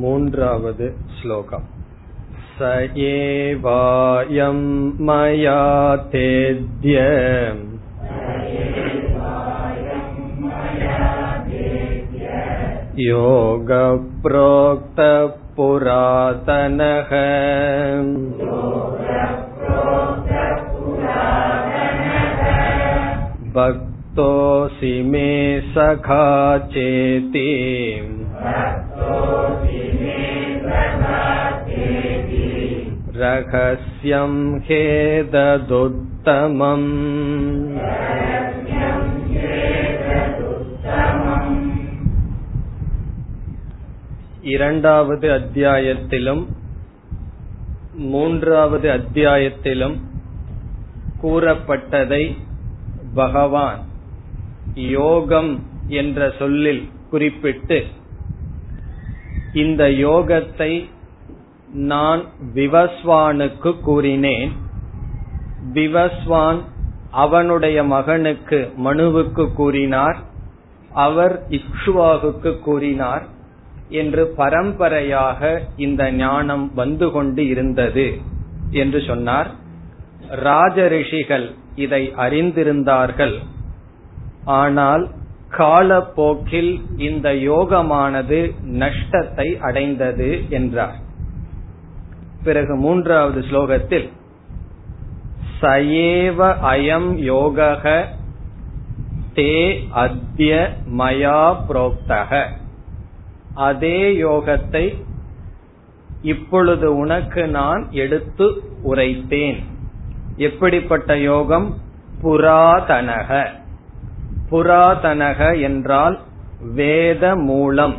मून्रावद् श्लोकम् स एवायं मया तेद्य योगप्रोक्तपुरातनः भक्तोऽसि मे सखा चेति रहस्यं हेददुत्तमम् இரண்டாவது அத்தியாயத்திலும் மூன்றாவது அத்தியாயத்திலும் கூறப்பட்டதை பகவான் யோகம் என்ற சொல்லில் குறிப்பிட்டு இந்த யோகத்தை நான் விவஸ்வானுக்கு கூறினேன். விவஸ்வான் அவனுடைய மகனுக்கு மனுவுக்கு கூறினார். அவர் இக்ஷுவாகுக்கு கூறினார் என்று பரம்பரையாக இந்த ஞானம் வந்து கொண்டு இருந்தது என்று சொன்னார். ராஜரிஷிகள் இதை அறிந்திருந்தார்கள். ஆனால் காலப்போக்கில் இந்த யோகமானது நஷ்டத்தை அடைந்தது என்றார். பிறகு மூன்றாவது ஸ்லோகத்தில் சயேவ அயம் யோகக தே அத்ய மயா புரோக்தக அதே யோகத்தை இப்பொழுது உனக்கு நான் எடுத்து உரைத்தேன். எப்படிப்பட்ட யோகம்? புராதனக புராதனக என்றால் வேத மூலம்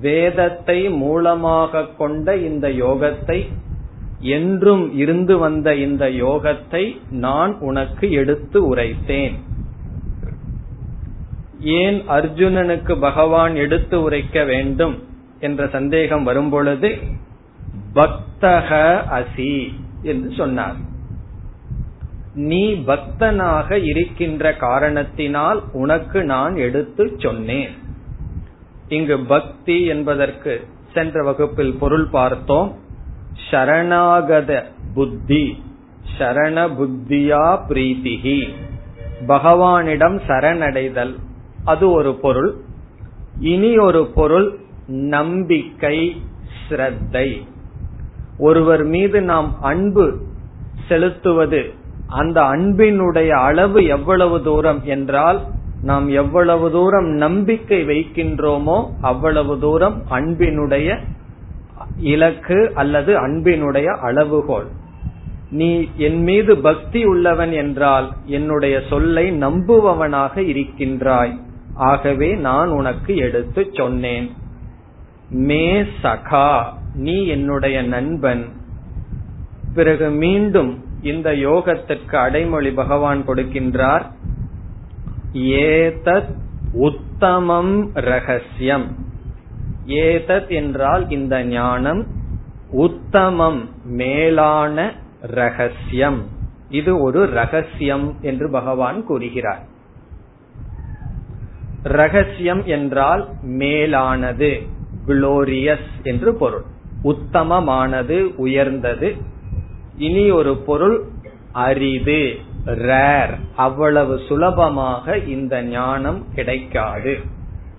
வேதத்தை மூலமாக கொண்ட இந்த யோகத்தை என்றும் இருந்து வந்த இந்த யோகத்தை நான் உனக்கு எடுத்து உரைத்தேன். ஏன் அர்ஜுனனுக்கு பகவான் எடுத்து உரைக்க வேண்டும் என்ற சந்தேகம் வரும்பொழுது பக்தக அசி என்று சொன்னார். நீ பக்தனாக இருக்கின்ற காரணத்தினால் உனக்கு நான் எடுத்து சொன்னேன். இங்கு பக்தி என்பதற்கு சென்ற வகுப்பில் பொருள் பார்த்தோம். சரணாகத புத்தி. சரண புத்தியா பிரீத்திகி பகவானிடம் சரணடைதல். அது ஒரு பொருள். இனி ஒரு பொருள் நம்பிக்கை ஸ்ரத்தை. ஒருவர் மீது நாம் அன்பு செலுத்துவது அந்த அன்பினுடைய அளவு எவ்வளவு தூரம் என்றால் நாம் எவ்வளவு தூரம் நம்பிக்கை வைக்கின்றோமோ அவ்வளவு தூரம் அன்பினுடைய இலக்கு அல்லது அன்பினுடைய அளவுகோல். நீ என் மீது பக்தி உள்ளவன் என்றால் என்னுடைய சொல்லை நம்புபவனாக இருக்கின்றாய். ஆகவே நான் உனக்கு எடுத்து சொன்னேன். மே சகா நீ என்னுடைய நண்பன். பிறகு மீண்டும் இந்த யோகத்திற்கு அடைமொழி பகவான் கொடுக்கின்றார் ஏதத் உத்தமம் ரகசியம். ஏதத் என்றால் இந்த ஞானம் உத்தமம் மேலான ரகசியம். இது ஒரு ரகசியம் என்று பகவான் கூறுகிறார். ரகசியம் என்றால் மேலானது குளோரியஸ் என்று பொருள். உத்தமமானது உயர்ந்தது. இனி ஒரு பொருள் அரிது ரேர் அவ்வளவு சுலபமாக இந்த ஞானம் கிடைக்காது.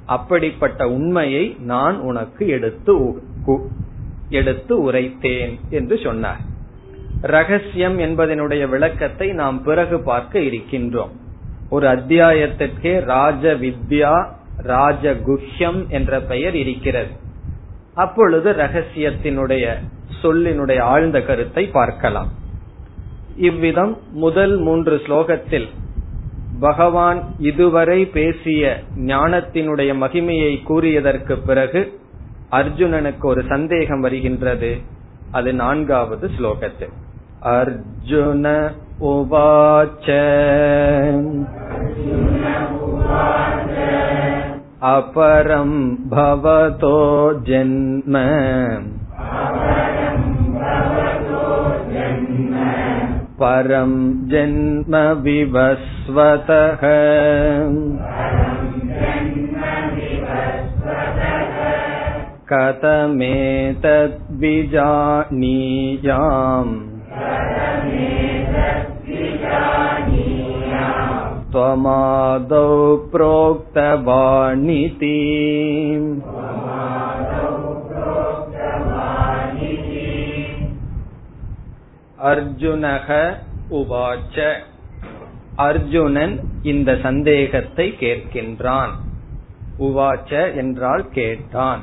அப்படிப்பட்ட உண்மையை நான் உனக்கு எடுத்து எடுத்து உரைத்தேன் என்று சொன்னார். ரகசியம் என்பதனுடைய விளக்கத்தை நாம் பிறகு பார்க்க இருக்கின்றோம். ஒரு அத்தியாயத்திற்கே ராஜ வித்யா ராஜகுஹ்யம் என்ற பெயர் இருக்கிறது. அப்பொழுது ரகசியத்தினுடைய சொல்லினுடைய ஆழ்ந்த கருத்தை பார்க்கலாம். இவ்விதம் முதல் மூன்று ஸ்லோகத்தில் பகவான் இதுவரை பேசிய ஞானத்தினுடைய மகிமையை கூறியதற்கு பிறகு அர்ஜுனனுக்கு ஒரு சந்தேகம் வருகின்றது அது நான்காவது ஸ்லோகத்தில் அர்ஜுன உவாச்ச अपरं भवतो जन्म परं जन्म विवस्वतः कथमेतद्विजानीयाम् त्वमादौ प्रोक्तवानिति அர்ஜுனக உவாச்ச அர்ஜுனன் இந்த சந்தேகத்தை கேட்கின்றான். உவாச்ச என்றால் கேட்டான்.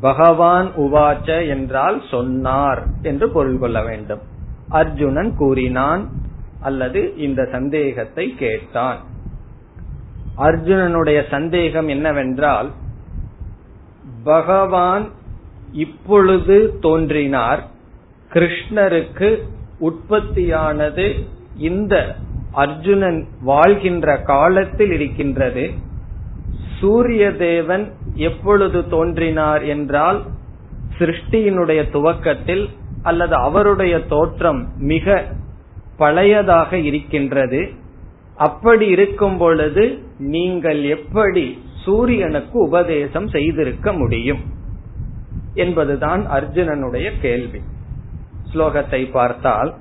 பகவான் உவாச்ச என்றால் சொன்னார் என்று பொருள் கொள்ள வேண்டும். அர்ஜுனன் கூறினான் அல்லது இந்த சந்தேகத்தை கேட்டான். அர்ஜுனனுடைய சந்தேகம் என்னவென்றால் பகவான் இப்பொழுது தோன்றினார். கிருஷ்ணருக்கு உற்பத்தியானது இந்த அர்ஜுனன் வாழ்கின்ற காலத்தில் இருக்கின்றது. சூரிய தேவன் எப்பொழுது தோன்றினார் என்றால் சிருஷ்டியினுடைய துவக்கத்தில் அல்லது அவருடைய தோற்றம் மிக பழையதாக இருக்கின்றது. அப்படி இருக்கும் பொழுது நீங்கள் எப்படி சூரியனுக்கு உபதேசம் செய்திருக்க முடியும்? என்பதுதான் அர்ஜுனனுடைய கேள்வி. ஸ்லோகத்தை பார்த்தால்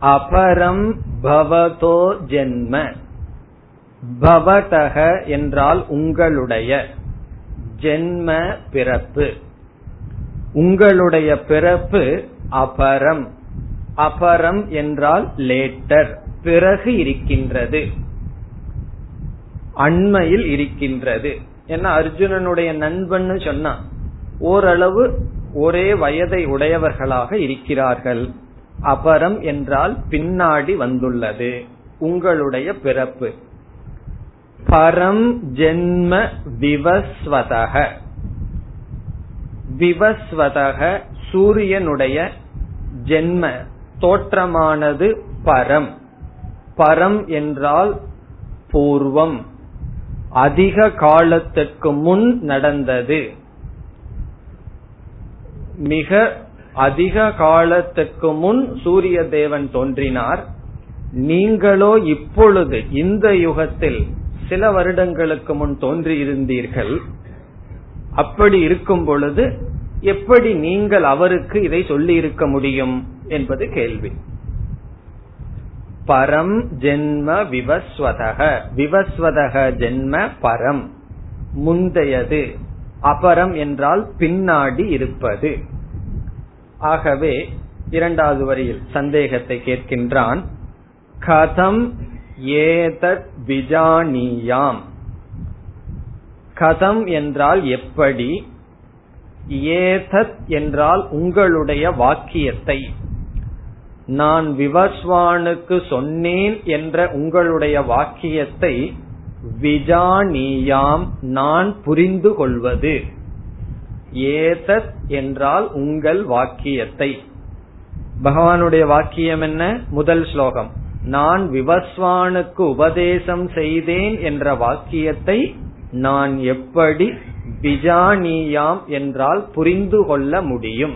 அபரம் பவதோ ஜென்ம பவதக என்றால் உங்களுடைய ஜென்ம பிறப்பு. உங்களுடைய பிறப்பு அபரம் அபரம் என்றால் லேட்டர் பிறகு இருக்கின்றது அண்மையில் இருக்கின்றது. என்ன அர்ஜுனனுடைய நண்பன் சொன்னா ஓரளவு ஒரே வயதை உடையவர்களாக இருக்கிறார்கள். அபரம் என்றால் பின்னாடி வந்துள்ளது. உங்களுடைய பிறப்பு. பரம் ஜென்ம விவஸ்வதக. விவஸ்வதக சூரியனுடைய ஜென்ம. தோற்றமானது பரம். பரம் என்றால் பூர்வம். அதிக காலத்துக்கு முன் நடந்தது. மிக அதிக காலத்துக்கு முன் சூரிய தேவன் தோன்றினார். நீங்களோ இப்பொழுது இந்த யுகத்தில் சில வருடங்களுக்கு முன் தோன்றியிருந்தீர்கள். அப்படி இருக்கும் பொழுது எப்படி நீங்கள் அவருக்கு இதை சொல்லி இருக்க முடியும் என்பது கேள்வி. பரம் ஜென்ம விவஸ்வதக. விவஸ்வதக ஜென்ம பரம். முந்தையது அபரம் என்றால் பின்னாடி இருப்பது. ஆகவே இரண்டாவது வரியில் சந்தேகத்தை கேட்கின்றான். கதம் ஏதத் விஜானியாம் கதம் என்றால் எப்படி? ஏதத் என்றால் உங்களுடைய வாக்கியத்தை. நான் விவஸ்வானுக்கு சொன்னேன் என்ற உங்களுடைய வாக்கியத்தை விஜானியாம் நான் புரிந்து கொள்வது. ஏதத் என்றால் உங்கள் வாக்கியத்தை. பகவானுடைய வாக்கியம் என்ன? முதல் ஸ்லோகம். நான் விவஸ்வானுக்கு உபதேசம் செய்தேன் என்ற வாக்கியத்தை நான் எப்படி விஜானியாம் என்றால் புரிந்து கொள்ள முடியும்?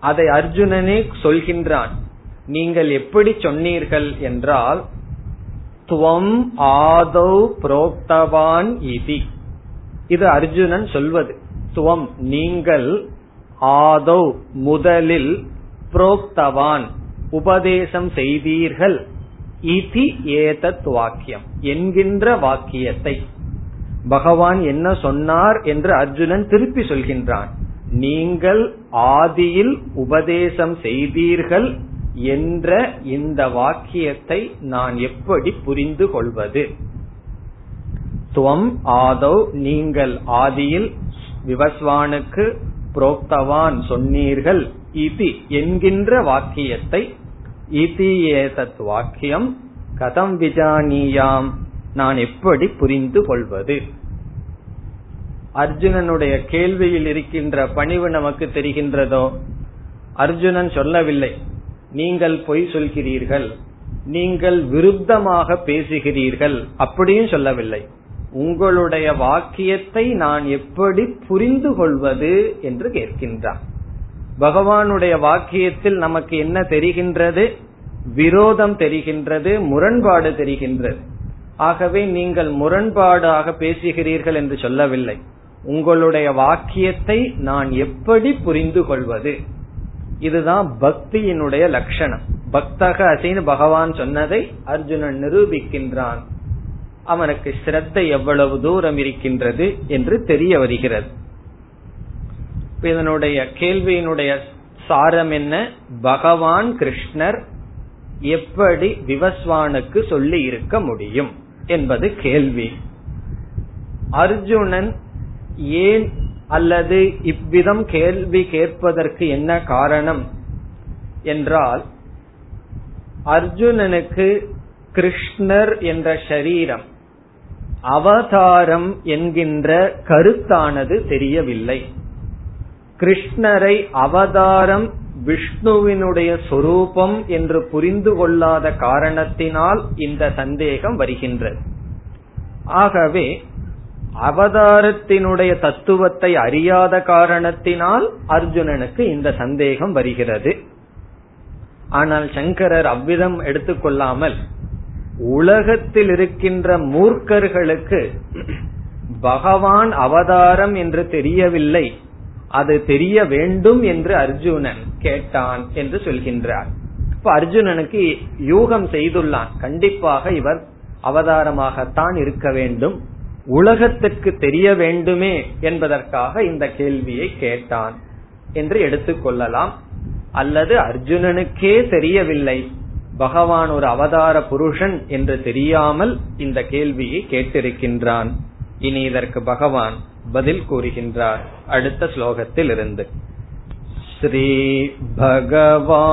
அதை அர்ஜுனனே சொல்கின்றான். நீங்கள் எப்படி சொன்னீர்கள் என்றால் துவம் ஆதௌ புரோக்தவான் இதி. இது அர்ஜுனன் சொல்வது. துவம் நீங்கள் ஆதௌ முதலில் புரோக்தவான் உபதேசம் செய்தீர்கள். இதி ஏதத் வாக்கியம் என்கின்ற வாக்கியத்தை. பகவான் என்ன சொன்னார் என்று அர்ஜுனன் திருப்பி சொல்கின்றான். நீங்கள் ஆதியில் உபதேசம் செய்தீர்கள் என்ற இந்த வாக்கியத்தை நான் எப்படி புரிந்து கொள்வது? துவம் ஆதோ நீங்கள் ஆதியில் விவஸ்வானுக்கு புரோக்தவான் சொன்னீர்கள் இதி என்கின்ற வாக்கியத்தை. இதி ஏதத் வாக்கியம் கதம் விஜானியாம் நான் எப்படி புரிந்து கொள்வது? அர்ஜுனனுடைய கேள்வியில் இருக்கின்ற பணிவு நமக்கு தெரிகின்றதோ? அர்ஜுனன் சொல்லவில்லை. நீங்கள் பொய் சொல்கிறீர்கள். நீங்கள் விருத்தமாக பேசுகிறீர்கள். அப்படியும் சொல்லவில்லை. உங்களுடைய வாக்கியத்தை நான் எப்படி புரிந்து கொள்வது என்று கேட்கின்றான். பகவானுடைய வாக்கியத்தில் நமக்கு என்ன தெரிகின்றது? விரோதம் தெரிகின்றது முரண்பாடு தெரிகின்றது. ஆகவே நீங்கள் முரண்பாடாக பேசுகிறீர்கள் என்று சொல்லவில்லை. உங்களுடைய வாக்கியத்தை நான் எப்படி புரிந்து கொள்வது? இதுதான் பக்தியினுடைய லட்சணம். பக்தக அசைன்னு பகவான் சொன்னதை அர்ஜுனன் நிரூபிக்கின்றான். அவனுக்கு ஸ்ரத்தை எவ்வளவு தூரம் இருக்கின்றது என்று தெரிய வருகிறது. இதனுடைய கேள்வியினுடைய சாரம் என்ன? பகவான் கிருஷ்ணர் எப்படி விவஸ்வானுக்கு சொல்லி இருக்க முடியும் என்பது கேள்வி. அர்ஜுனன் ஏன் அல்லது இவ்விதம் கேள்வி கேட்பதற்கு என்ன காரணம் என்றால் அர்ஜுனனுக்கு கிருஷ்ணர் என்ற ஷரீரம் அவதாரம் என்கின்ற கருத்தானது தெரியவில்லை. கிருஷ்ணரை அவதாரம் விஷ்ணுவினுடைய சொரூபம் என்று புரிந்து கொள்ளாத காரணத்தினால் இந்த சந்தேகம் வருகின்றது. ஆகவே அவதாரத்தினுடைய தத்துவத்தை அறியாத காரணத்தினால் அர்ஜுனனுக்கு இந்த சந்தேகம் வருகிறது. ஆனால் சங்கரர் அவ்விதம் எடுத்துக்கொள்ளாமல் உலகத்தில் இருக்கின்ற மூர்க்கர்களுக்கு பகவான் அவதாரம் என்று தெரியவில்லை அது தெரிய வேண்டும் என்று அர்ஜுனன் கேட்டான் என்று சொல்கின்றார். இப்ப அர்ஜுனனுக்கு யூகம் செய்துள்ளான். கண்டிப்பாக இவர் அவதாரமாகத்தான் இருக்க வேண்டும். உலகத்துக்கு தெரிய வேண்டுமே என்பதற்காக இந்த கேள்வியை கேட்டான் என்று எடுத்துக்கொள்ளலாம் அல்லது அர்ஜுனனுக்கே தெரியவில்லை பகவான் ஒரு அவதார புருஷன் என்று தெரியாமல் இந்த கேள்வியை கேட்டிருக்கின்றான். இனி இதற்கு பகவான் பதில் கூறுகின்றார். அடுத்த ஸ்லோகத்தில் இருந்து ஸ்ரீ பகவானுவாச்ச.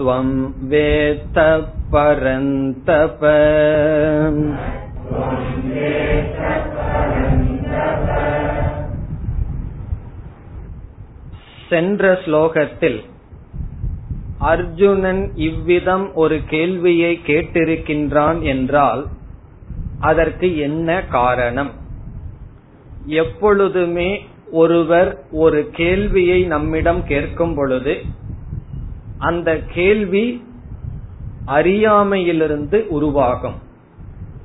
त्वं वेत्त परन्तप சென்ற ஸ்லோகத்தில் அர்ஜுனன் இவ்விதம் ஒரு கேள்வியை கேட்டிருக்கின்றான் என்றால் அதற்கு என்ன காரணம் எப்பொழுதுமே ஒருவர் ஒரு கேள்வியை நம்மிடம் கேட்கும் பொழுது அந்த கேள்வி அறியாமையிலிருந்து உருவாகும்.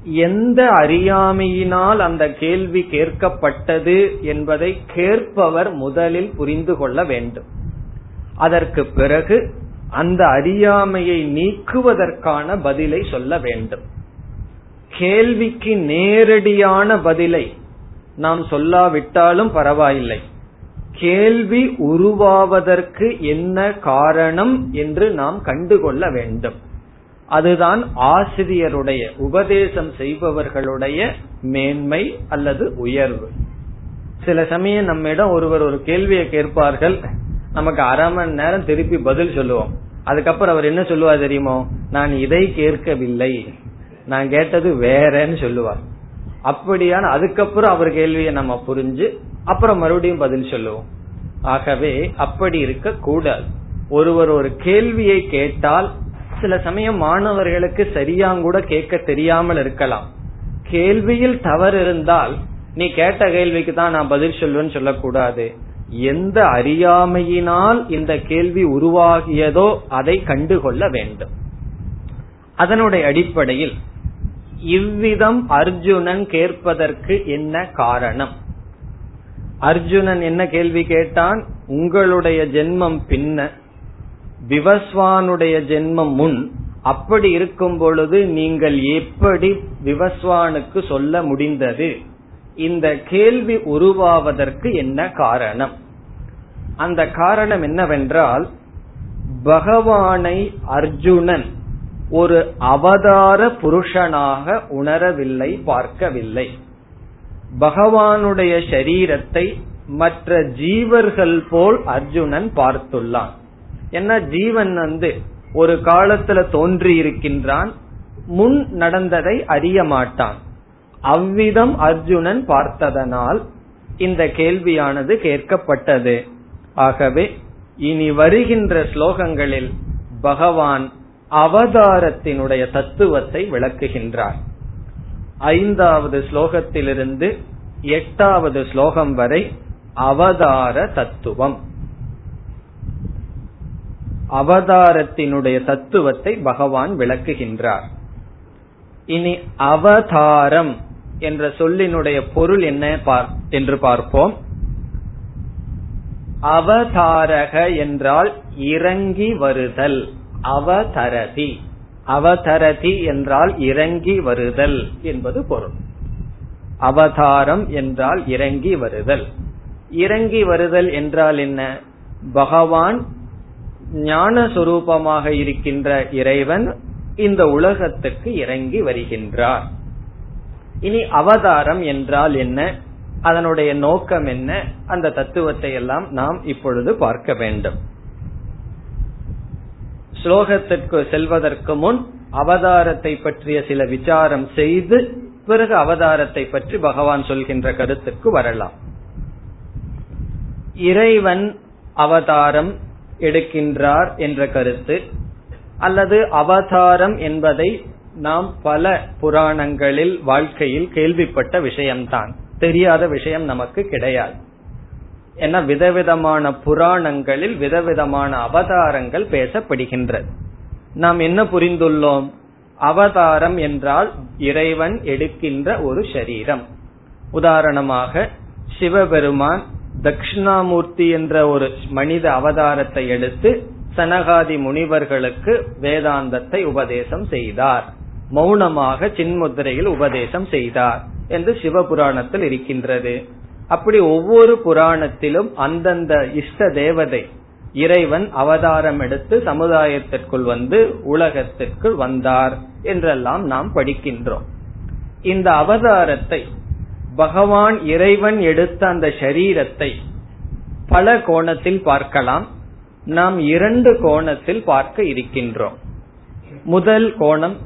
எந்த அறியாமையினால் அந்த கேள்வி கேட்கப்பட்டது என்பதை கேட்பவர் முதலில் புரிந்து கொள்ள வேண்டும். அதற்கு பிறகு அந்த அறியாமையை நீக்குவதற்கான பதிலை சொல்ல வேண்டும். கேள்விக்கு நேரடியான பதிலை நாம் சொல்லாவிட்டாலும் பரவாயில்லை. கேள்வி உருவாவதற்கு என்ன காரணம் என்று நாம் கண்டுகொள்ள வேண்டும். அதுதான் ஆசிரியருடைய உபதேசம் செய்பவர்களுடைய மேன்மை அல்லது உயர்வு. சில சமயம் நம்மிடம் ஒருவர் ஒரு கேள்வியை கேட்பார்கள். நமக்கு அரை மணி நேரம் திருப்பி பதில் சொல்லுவோம். அதுக்கப்புறம் அவர் என்ன சொல்லுவார் தெரியுமோ? நான் இதை கேட்கவில்லை. நான் கேட்டது வேறன்னு சொல்லுவார். அப்படியான அதுக்கப்புறம் அவர் கேள்வியை நம்ம புரிஞ்சு அப்புறம் மறுபடியும் பதில் சொல்லுவோம். ஆகவே அப்படி இருக்க கூடாது ஒருவர் ஒரு கேள்வியை கேட்டால் சில சமயம் மாணவர்களுக்கு சரியாங்கூட கேட்க தெரியாமல் இருக்கலாம். கேள்வியில் தவறு இருந்தால் நீ கேட்ட கேள்விக்கு தான் நான் பதில் சொல்லுவேன்னு சொல்லக்கூடாது. எந்த அறியாமையினால் இந்த கேள்வி உருவாகியதோ அதை கண்டுகொள்ள வேண்டும். அதனுடைய அடிப்படையில் இவ்விதம் அர்ஜுனன் கேட்பதற்கு என்ன காரணம்? அர்ஜுனன் என்ன கேள்வி கேட்டான்? உங்களுடைய ஜென்மம் பின்ன விவஸ்வானுடைய ஜென்மம் முன் அப்படி இருக்கும் பொழுது நீங்கள் எப்படி விவஸ்வானுக்கு சொல்ல முடிந்தது? இந்த கேள்வி உருவாவதற்கு என்ன காரணம்? அந்த காரணம் என்னவென்றால் பகவானை அர்ஜுனன் ஒரு அவதார புருஷனாக உணரவில்லை பார்க்கவில்லை. பகவானுடைய சரீரத்தை மற்ற ஜீவர்கள் போல் அர்ஜுனன் பார்த்துள்ளான். ஏன்னா ஜீவன் வந்து ஒரு காலத்துல தோன்றி இருக்கின்றான் முன் நடந்ததை அறிய மாட்டான். அவ்விதம் அர்ஜுனன் பார்த்ததனால் இந்த கேள்வியானது கேட்கப்பட்டது. ஆகவே இனி வருகின்ற ஸ்லோகங்களில் பகவான் அவதாரத்தினுடைய தத்துவத்தை விளக்குகின்றார். ஐந்தாவது ஸ்லோகத்திலிருந்து எட்டாவது ஸ்லோகம் வரை அவதார தத்துவம். அவதாரத்தினுடைய தத்துவத்தை பகவான் விளக்குகின்றார். இனி அவதாரம் என்ற சொல்லினுடைய பொருள் என்ன என்று பார்ப்போம். அவதாரக என்றால் இறங்கி வருதல் அவதரதி. அவதரதி என்றால் இறங்கி வருதல் என்பது பொருள். அவதாரம் என்றால் இறங்கி வருதல். இறங்கி வருதல் என்றால் என்ன? பகவான் ஞான சுரூபமாக இருக்கின்ற இறைவன் இந்த உலகத்துக்கு இறங்கி வருகின்றார். இனி அவதாரம் என்றால் என்ன? அதனுடைய நோக்கம் என்ன? அந்த தத்துவத்தை எல்லாம் நாம் இப்பொழுது பார்க்க வேண்டும். ஸ்லோகத்திற்கு செல்வதற்கு முன் அவதாரத்தை பற்றிய சில விசாரம் செய்து பிறகு அவதாரத்தை பற்றி பகவான் சொல்கின்ற கருத்துக்கு வரலாம். இறைவன் அவதாரம் எடுக்கின்றார் என்ற கருத்து அல்லது அவதாரம் என்பதை நாம் பல புராணங்களில் வாழ்க்கையில் கேள்விப்பட்ட விஷயம்தான். தெரியாத விஷயம் நமக்கு கிடையாது. என விதவிதமான புராணங்களில் விதவிதமான அவதாரங்கள் பேசப்படுகின்றது. நாம் என்ன புரிந்துள்ளோம்? அவதாரம் என்றால் இறைவன் எடுக்கின்ற ஒரு சரீரம். உதாரணமாக சிவபெருமான் தட்சிணாமூர்த்தி என்ற ஒரு மனித அவதாரத்தை எடுத்து சனகாதி முனிவர்களுக்கு வேதாந்தத்தை உபதேசம் செய்தார். மௌனமாக சின்முத்திரையில் உபதேசம் செய்தார் என்று சிவபுராணத்தில் இருக்கின்றது. அப்படி ஒவ்வொரு புராணத்திலும் அந்தந்த இஷ்ட தேவதை இறைவன் அவதாரம் எடுத்து சமுதாயத்திற்குள் வந்து உலகத்திற்குள் வந்தார் என்றெல்லாம் நாம் படிக்கின்றோம். இந்த அவதாரத்தை பகவான் இறைவன் எடுத்த அந்த சரீரத்தை பல கோணத்தில் பார்க்கலாம். நாம் இரண்டு கோணத்தில் பார்க்க இருக்கின்றோம். முதல் கோணம்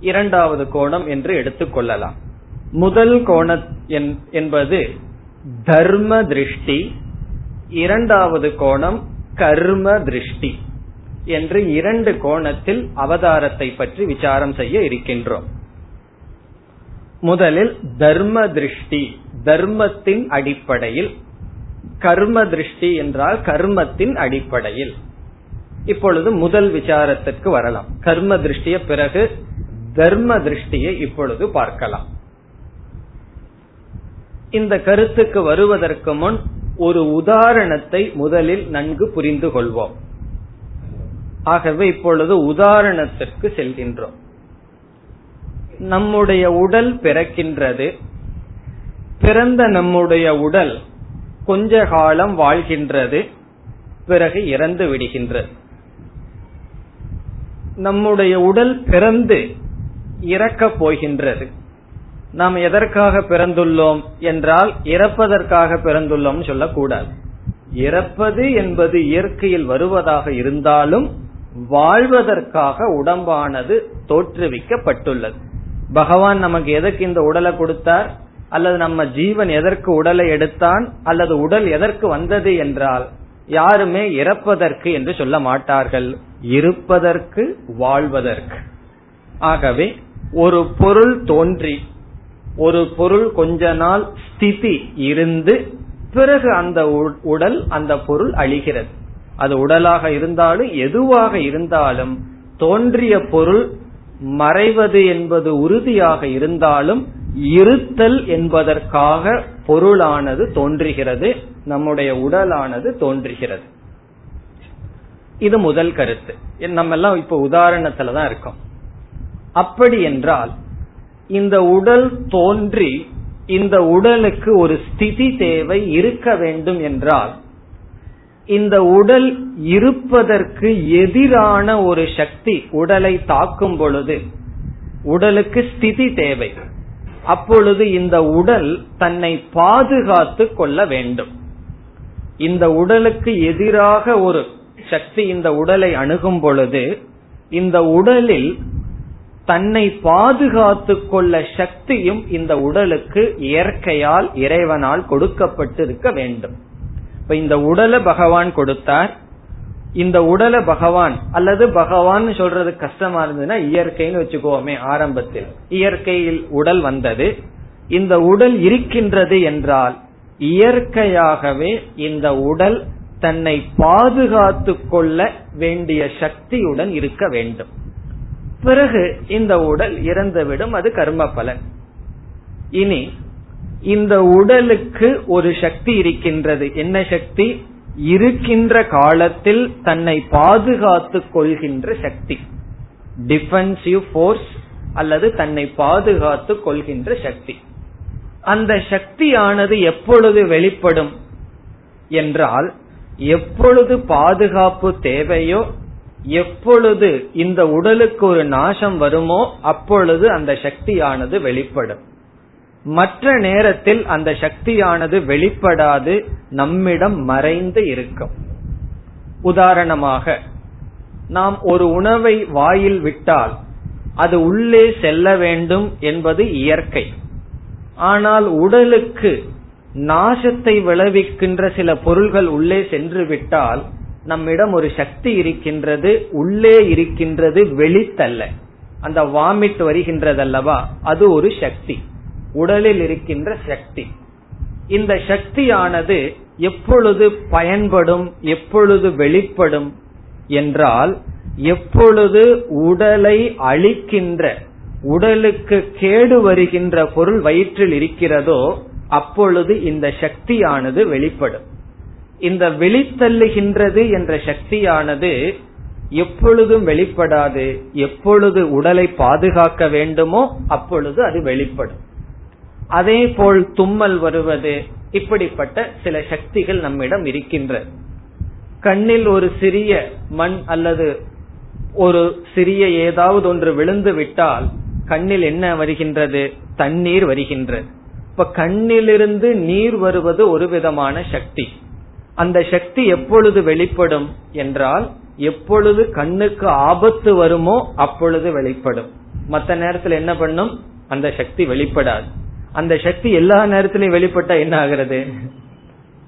இரண்டாவது கோணம் என்று எடுத்துக்கொள்ளலாம் முதல் கோணம் என்பது தர்ம திருஷ்டி இரண்டாவது கோணம் கர்ம திருஷ்டி என்று இரண்டு கோணத்தில் அவதாரத்தை பற்றி விசாரம் செய்ய இருக்கின்றோம். முதலில் தர்ம திருஷ்டி தர்மத்தின் அடிப்படையில். கர்ம திருஷ்டி என்றால் கர்மத்தின் அடிப்படையில். இப்பொழுது முதல் விசாரத்திற்கு வரலாம். கர்ம திருஷ்டிய பிறகு தர்ம திருஷ்டியை இப்பொழுது பார்க்கலாம். இந்த கருத்துக்கு வருவதற்கு முன் ஒரு உதாரணத்தை முதலில் நன்கு புரிந்து கொள்வோம். ஆகவே இப்பொழுது உதாரணத்திற்கு செல்கின்றோம். நம்முடைய உடல் பிறக்கின்றது. பிறந்த நம்முடைய உடல் கொஞ்ச காலம் வாழ்கின்றது. பிறகு இறந்து விடுகின்றது. நம்முடைய உடல் பிறந்து இறக்கப் போகின்றது. நாம் எதற்காக பிறந்துள்ளோம் என்றால் இறப்பதற்காக பிறந்துள்ளோம் சொல்லக்கூடாது. இறப்பது என்பது இயற்கையில் வருவதாக இருந்தாலும் வாழ்வதற்காக உடம்பானது தோற்றுவிக்கப்பட்டுள்ளது. பகவான் நமக்கு எதற்கு இந்த உடலை கொடுத்தார்? அல்லது நம்ம ஜீவன் எதற்கு உடலை எடுத்தான்? அல்லது உடல் எதற்கு வந்தது என்றால் யாருமே இறப்பதற்கு என்று சொல்ல மாட்டார்கள். இருப்பதற்கு வாழ்வதற்கு. ஆகவே ஒரு பொருள் தோன்றி ஒரு பொருள் கொஞ்ச நாள் ஸ்திதி இருந்து பிறகு அந்த உடல் அந்த பொருள் அழிகிறது. அது உடலாக இருந்தாலும் எதுவாக இருந்தாலும் தோன்றிய பொருள் மறைவது என்பது உறுதியாக இருந்தாலும் இருத்தல் என்பதற்காக பொருளானது தோன்றுகிறது நம்முடைய உடலானது தோன்றுகிறது. இது முதல் கருத்து. நம்ம எல்லாம் இப்ப உதாரணத்துலதான் இருக்கோம். அப்படி என்றால் இந்த உடல் தோன்றி இந்த உடலுக்கு ஒரு ஸ்திதி தேவை இருக்க வேண்டும் என்றால் இந்த உடல் இருப்பதற்கு எதிரான ஒரு சக்தி உடலை தாக்கும் பொழுது உடலுக்கு ஸ்திதி தேவை. அப்பொழுது இந்த உடல் தன்னை பாதுகாத்து கொள்ள வேண்டும். இந்த உடலுக்கு எதிராக ஒரு சக்தி இந்த உடலை அணுகும் பொழுது இந்த உடலில் தன்னை பாதுகாத்து கொள்ள சக்தியும் இந்த உடலுக்கு இயற்கையால் இறைவனால் கொடுக்கப்பட்டிருக்க வேண்டும். இப்ப இந்த உடலை பகவான் கொடுத்தார். இந்த உடலை பகவான் அல்லது பகவான் சொல்றது கஷ்டமா இருந்ததுன்னா இயற்கைன்னு வச்சுக்கோமே ஆரம்பத்தில். இயற்கையில் உடல் வந்தது. இந்த உடல் இருக்கின்றது என்றால் இயற்கையாகவே இந்த உடல் தன்னை பாதுகாத்து கொள்ள வேண்டிய சக்தியுடன் இருக்க வேண்டும். பிறகு இந்த உடல் இறந்துவிடும் அது கர்ம பலன் இனி இந்த உடலுக்கு ஒரு சக்தி இருக்கின்றது. என்ன சக்தி? இருக்கின்ற காலத்தில் தன்னை பாதுகாத்துக் கொள்கின்ற சக்தி. டிஃபென்சிவ் போர்ஸ் அல்லது தன்னை பாதுகாத்துக் கொள்கின்ற சக்தி. அந்த சக்தியானது எப்பொழுது வெளிப்படும்? என்றால் எப்பொழுது பாதுகாப்பு தேவையோ எப்பொழுது இந்த உடலுக்கு ஒரு நாசம் வருமோ அப்பொழுது அந்த சக்தியானது வெளிப்படும். மற்ற நேரத்தில் அந்த சக்தியானது வெளிப்படாது நம்மிடம் மறைந்து இருக்கும். உதாரணமாக நாம் ஒரு உணவை வாயில் விட்டால் அது உள்ளே செல்ல வேண்டும் என்பது இயற்கை. ஆனால் உடலுக்கு நாசத்தை விளைவிக்கின்ற சில பொருள்கள் உள்ளே சென்று விட்டால் நம்மிடம் ஒரு சக்தி இருக்கின்றது உள்ளே இருக்கின்றது வெளித்தல்ல. அந்த வாமிட் வருகின்றதல்லவா? அது ஒரு சக்தி. உடலில் இருக்கின்ற சக்தி. இந்த சக்தியானது எப்பொழுது பயன்படும் எப்பொழுது வெளிப்படும் என்றால் எப்பொழுது உடலை அழிக்கின்ற உடலுக்கு கேடு வருகின்ற பொருள் வயிற்றில் இருக்கிறதோ அப்பொழுது இந்த சக்தியானது வெளிப்படும். இந்த வெளித்தள்ளுகின்றது என்ற சக்தியானது எப்பொழுதும் வெளிப்படாது. எப்பொழுது உடலை பாதுகாக்க வேண்டுமோ அப்பொழுது அது வெளிப்படும். அதே போல் தும்மல் வருவது இப்படிப்பட்ட சில சக்திகள் நம்மிடம் இருக்கின்ற. கண்ணில் ஒரு சிறிய மண் அல்லது ஒரு சிறிய ஏதாவது ஒன்று விழுந்து விட்டால் கண்ணில் என்ன வருகின்றது? தண்ணீர் வருகின்றது. இப்ப கண்ணிலிருந்து நீர் வருவது ஒரு விதமான சக்தி. அந்த சக்தி எப்பொழுது வெளிப்படும் என்றால் எப்பொழுது கண்ணுக்கு ஆபத்து வருமோ அப்பொழுது வெளிப்படும். மற்ற நேரத்தில் என்ன பண்ணும்? அந்த சக்தி வெளிப்படாது. அந்த சக்தி எல்லா நேரத்திலையும் வெளிப்பட்டா என்ன ஆகிறது?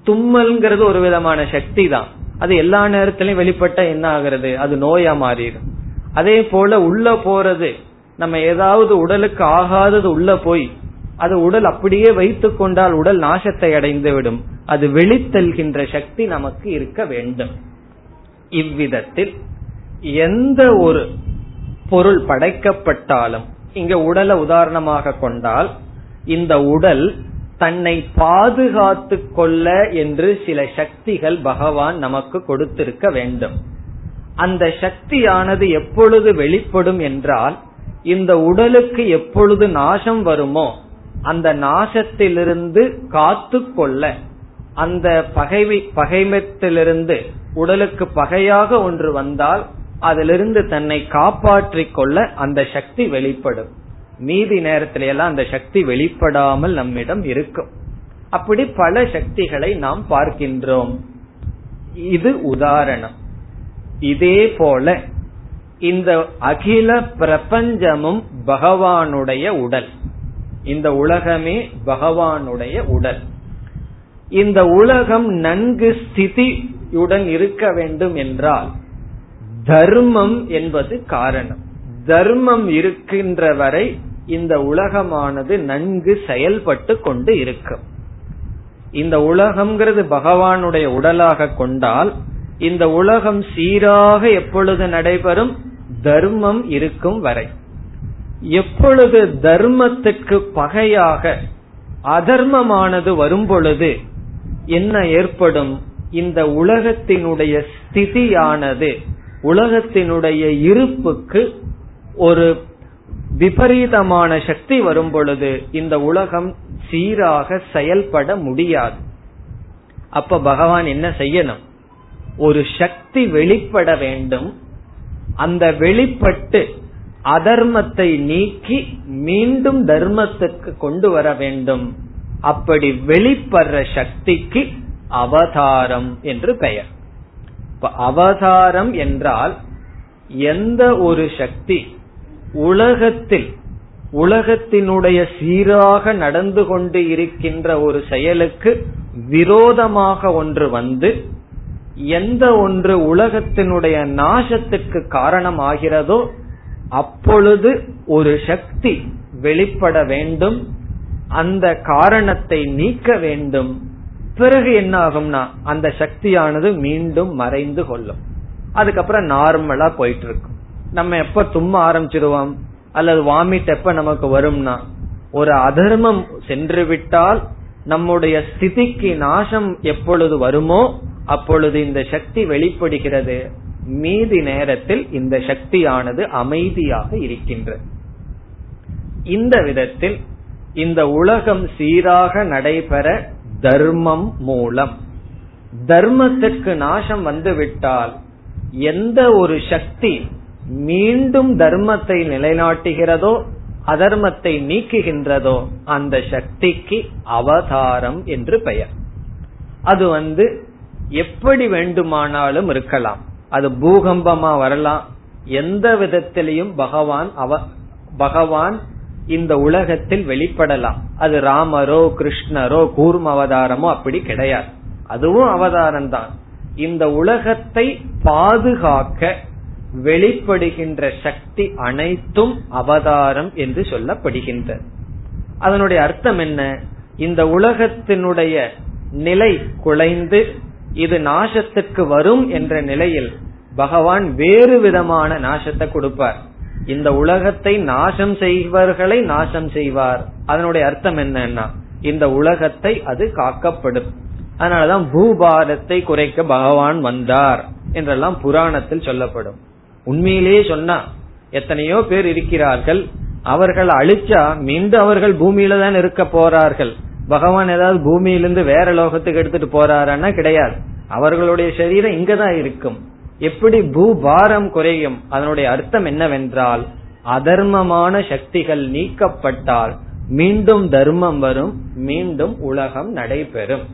தும்மல்ங்கிறது ஒரு விதமான சக்தி தான் அது எல்லா நேரத்திலையும் வெளிப்பட்டா என்ன ஆகிறது? அது நோயா மாறிடும். அதே போல உள்ள போறது. நம்ம ஏதாவது உடலுக்கு ஆகாதது உள்ள போய் அது உடல் அப்படியே வைத்துக் கொண்டால் உடல் நாசத்தை அடைந்து விடும். அது வெளித்தல்கின்ற சக்தி நமக்கு இருக்க வேண்டும். இவ்விதத்தில் எந்த ஒரு பொருள் படைக்கப்பட்டாலும் இங்க உடலை உதாரணமாக கொண்டால் இந்த உடல் தன்னை பாதுகாத்து கொள்ள என்று சில சக்திகள் பகவான் நமக்கு கொடுத்திருக்க வேண்டும். அந்த சக்தியானது எப்பொழுது வெளிப்படும் என்றால் இந்த உடலுக்கு எப்பொழுது நாசம் வருமோ அந்த நாசத்திலிருந்து காத்து கொள்ள அந்த பகைவி பகைமத்திலிருந்து உடலுக்கு பகையாக ஒன்று வந்தால் அதிலிருந்து தன்னை காப்பாற்றிக் கொள்ள அந்த சக்தி வெளிப்படும். மீதி நேரத்தில எல்லாம் அந்த சக்தி வெளிப்படாமல் நம்மிடம் இருக்கும். அப்படி பல சக்திகளை நாம் பார்க்கின்றோம். இது உதாரணம். இதே போல இந்த அகில பிரபஞ்சமும் பகவானுடைய உடல். இந்த உலகமே பகவானுடைய உடல். இந்த உலகம் நன்கு ஸ்திதியுடன் இருக்க வேண்டும் என்றால் தர்மம் என்பது காரணம். தர்மம் இருக்கின்ற வரை இந்த உலகமானது நன்கு செயல்பட்டு கொண்டு இருக்கும். இந்த உலகம்ங்கிறது பகவானுடைய உடலாக கொண்டால் இந்த உலகம் சீராக எப்பொழுது நடைபெறும்? தர்மம் இருக்கும் வரை. எப்பொழுது தர்மத்துக்கு பகையாக அதர்மமானது வரும் பொழுது என்ன ஏற்படும்? இந்த உலகத்தினுடைய ஸ்திதியானது உலகத்தினுடைய இருப்புக்கு ஒரு விபரீதமான சக்தி வரும் பொழுது இந்த உலகம் சீராக செயல்பட முடியாது. அப்ப பகவான் என்ன செய்யணும்? ஒரு சக்தி வெளிப்பட வேண்டும். அந்த வெளிப்பட்டு அதர்மத்தை நீக்கி மீண்டும் தர்மத்துக்கு கொண்டு வர வேண்டும். அப்படி வெளிப்படுற சக்திக்கு அவதாரம் என்று பெயர். அவதாரம் என்றால் எந்த ஒரு சக்தி உலகத்தில் உலகத்தினுடைய சீராக நடந்து கொண்டு இருக்கின்ற ஒரு செயலுக்கு விரோதமாக ஒன்று வந்து எந்த ஒன்று உலகத்தினுடைய நாசத்துக்கு காரணமாகிறதோ அப்பொழுது ஒரு சக்தி வெளிப்பட வேண்டும் அந்த காரணத்தை நீக்க வேண்டும். பிறகு என்ன ஆகும்னா அந்த சக்தியானது மீண்டும் மறைந்து கொள்ளும். அதுக்கப்புறம் நார்மலா போயிட்டு இருக்கும் நம்ம எப்ப தும்ம ஆரம்பிச்சிருவோம்? அல்லது வாமிட் எப்ப நமக்கு வரும்னா ஒரு அதர்மம் சென்று விட்டால் நம்முடைய ஸ்திதிக்கு நாசம் எப்பொழுது வருமோ அப்பொழுது இந்த சக்தி வெளிப்படுகிறது. மீதி நேரத்தில் இந்த சக்தியானது அமைதியாக இருக்கின்றது. இந்த விதத்தில் இந்த உலகம் சீராக நடைபெற தர்மம் மூலம். தர்மத்திற்கு நாசம் வந்துவிட்டால் எந்த ஒரு சக்தி மீண்டும் தர்மத்தை நிலைநாட்டுகிறதோ அதர்மத்தை நீக்குகின்றதோ அந்த சக்திக்கு அவதாரம் என்று பெயர். அது வந்து எப்படி வேண்டுமானாலும் இருக்கலாம். அது பூகம்பமா வரலாம். எந்த விதத்திலையும் பகவான் அவ பகவான் இந்த உலகத்தில் வெளிப்படலாம். அது ராமரோ கிருஷ்ணரோ கூர்ம அவதாரமோ அப்படி கிடையாது. அதுவும் அவதாரம் தான் இந்த உலகத்தை பாதுகாக்க வெளிப்படுகின்ற சக்தி அனைத்தும் அவதாரம் என்று சொல்லப்படுகின்ற அதனுடைய அர்த்தம் என்ன? இந்த உலகத்தினுடைய நிலை குலைந்து இது நாசத்துக்கு வரும் என்ற நிலையில் பகவான் வேறு விதமான நாசத்தை கொடுப்பார். இந்த உலகத்தை நாசம் செய்வர்களை நாசம் செய்வார். அதனுடைய அர்த்தம் என்னன்னா இந்த உலகத்தை அது காக்கப்படும். அதனாலதான் பூபாரத்தை குறைக்க பகவான் வந்தார் என்றெல்லாம் புராணத்தில் சொல்லப்படும். உண்மையிலேயே சொன்னா எத்தனையோ பேர் இருக்கிறார்கள். அவர்கள் அழிச்சா மீண்டும் அவர்கள் பூமியில தான் இருக்க போறார்கள். பகவான் ஏதாவது பூமியிலிருந்து வேற லோகத்துக்கு எடுத்துட்டு போறாருன்னா கிடையாது. அவர்களுடைய சரீரம் இங்கதான் இருக்கும். எப்படி பூபாரம் குறையும்? அதனுடைய அர்த்தம் என்னவென்றால் அதர்மமான சக்திகள் நீக்கப்பட்டால் மீண்டும் தர்மம் வரும் மீண்டும் உலகம் நடைபெறும்.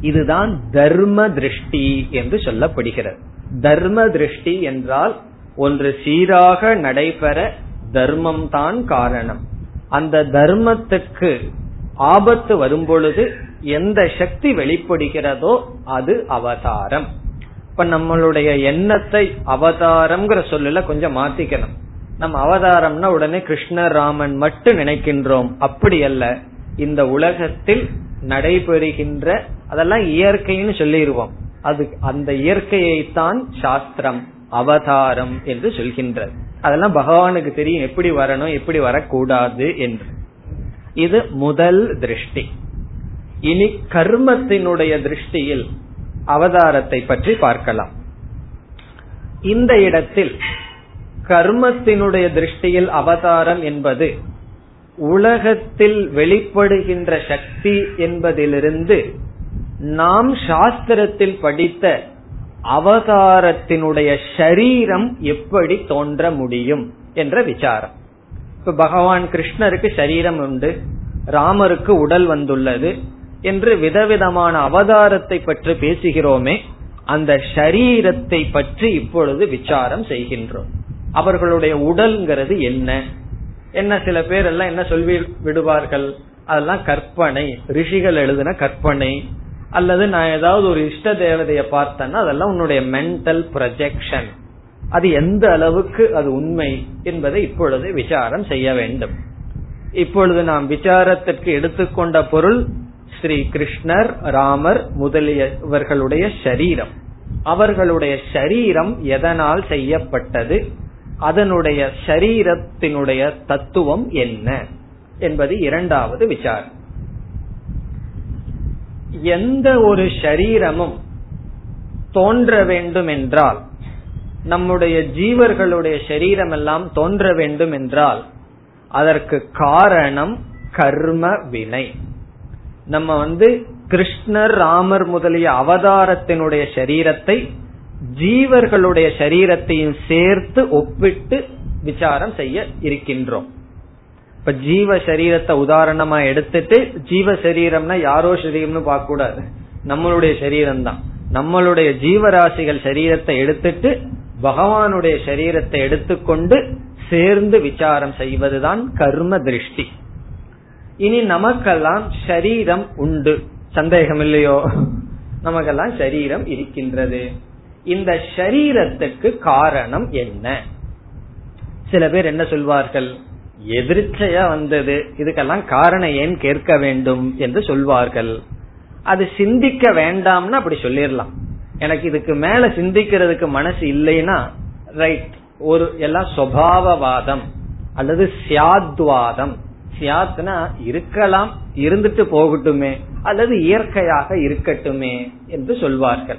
இதுதான் தர்ம திருஷ்டி என்று சொல்லப்படுகிறது. தர்ம திருஷ்டி என்றால் ஒன்று சீராக நடைபெற தர்மம் தான் காரணம். அந்த தர்மத்துக்கு ஆபத்து வரும்பொழுது எந்த சக்தி வெளிப்படுகிறதோ அது அவதாரம். இப்ப நம்மளுடைய எண்ணத்தை அவதாரம்ங்கிற சொல்லல கொஞ்சம் மாத்திக்கணும். நம்ம அவதாரம்னா உடனே கிருஷ்ணர் ராமன் மட்டும் நினைக்கின்றோம். அப்படி அல்ல. இந்த உலகத்தில் நடைபெறுகின்ற அதெல்லாம் இயற்கைன்னு சொல்லிடுவோம் அது அந்த இயற்கையை தான் சாஸ்திரம் அவதாரம் என்று சொல்கின்றது. அதெல்லாம் பகவானுக்கு தெரியும். எப்படி வரணும் எப்படி வரக்கூடாது என்று. இது முதல் திருஷ்டி. இனி கர்மத்தினுடைய திருஷ்டியில் அவதாரத்தை பற்றி பார்க்கலாம். இந்த இடத்தில் கர்மத்தினுடைய திருஷ்டியில் அவதாரம் என்பது உலகத்தில் வெளிப்படுகின்ற சக்தி என்பதிலிருந்து நாம் சாஸ்திரத்தில் படித்த அவதாரத்தினுடைய ஷரீரம் எப்படி தோன்ற முடியும் என்ற விசாரம். இப்ப பகவான் கிருஷ்ணருக்கு சரீரம் உண்டு ராமருக்கு உடல் வந்துள்ளது என்று விதவிதமான அவதாரத்தை பற்றி பேசுகிறோமே அந்த ஷரீரத்தை பற்றி இப்பொழுது விசாரம் செய்கின்றோம். அவர்களுடைய உடல்ங்கிறது என்ன? என்ன சில பேர் எல்லாம் என்ன சொல்லி விடுவார்கள்? அதெல்லாம் கற்பனை. ரிஷிகள் எழுதின கற்பனை. அல்லது நான் ஏதாவது ஒரு இஷ்ட தேவதைய பார்த்தேன்னா அதெல்லாம் உன்னுடைய மென்டல் ப்ரொஜெக்ஷன் அது எந்த அளவுக்கு அது உண்மை என்பதை இப்பொழுது விசாரம் செய்ய வேண்டும். இப்பொழுது நாம் விசாரத்திற்கு எடுத்துக்கொண்ட பொருள் ஸ்ரீ கிருஷ்ணர் ராமர் முதலியவர்களுடைய ஷரீரம். அவர்களுடைய ஷரீரம் எதனால் செய்யப்பட்டது? அதனுடைய ஷரீரத்தினுடைய தத்துவம் என்ன? என்பது இரண்டாவது விசாரம். எந்த ஒரு ஷரீரமும் தோன்ற வேண்டும் என்றால் நம்முடைய ஜீவர்களுடைய சரீரம் எல்லாம் தோன்ற வேண்டும் என்றால் அதற்கு காரணம் கர்ம வினை. நம்ம வந்து கிருஷ்ணர் ராமர் முதலிய அவதாரத்தினுடைய சரீரத்தை ஜீவர்களுடைய சரீரத்தையும் சேர்த்து ஒப்பிட்டு விசாரம் செய்ய இருக்கின்றோம். இப்ப ஜீவ சரீரத்தை உதாரணமா எடுத்துட்டு ஜீவ சரீரம்னா யாரோ சரீரம்னு பார்க்க கூடாது நம்மளுடைய சரீரம் தான் நம்மளுடைய ஜீவராசிகள் சரீரத்தை எடுத்துட்டு பகவானுடைய சரீரத்தை எடுத்துக்கொண்டு சேர்ந்து விசாரம் செய்வதுதான் கர்ம திருஷ்டி. இனி நமக்கெல்லாம் சரீரம் உண்டு. சந்தேகம் இல்லையோ நமக்கெல்லாம் சரீரம் இருக்கின்றது. இந்த சரீரத்துக்கு காரணம் என்ன? சில பேர் என்ன சொல்வார்கள்? எதிர்ச்சையா வந்தது. இதுக்கெல்லாம் காரணம் ஏன் கேட்க வேண்டும் என்று சொல்வார்கள். அது சிந்திக்க வேண்டாம்னு அப்படி சொல்லிடலாம் எனக்கு இதுக்கு மேல சிந்திக்கிறதுக்கு மனசு இல்லைன்னா ரைட் ஒரு எல்லாம் சுவாவவாதம் அல்லது சியாத்வாதம். சியாத்னா இருக்கலாம் இருந்துட்டு போகட்டுமே அல்லது இயற்கையாக இருக்கட்டுமே என்று சொல்வார்கள்.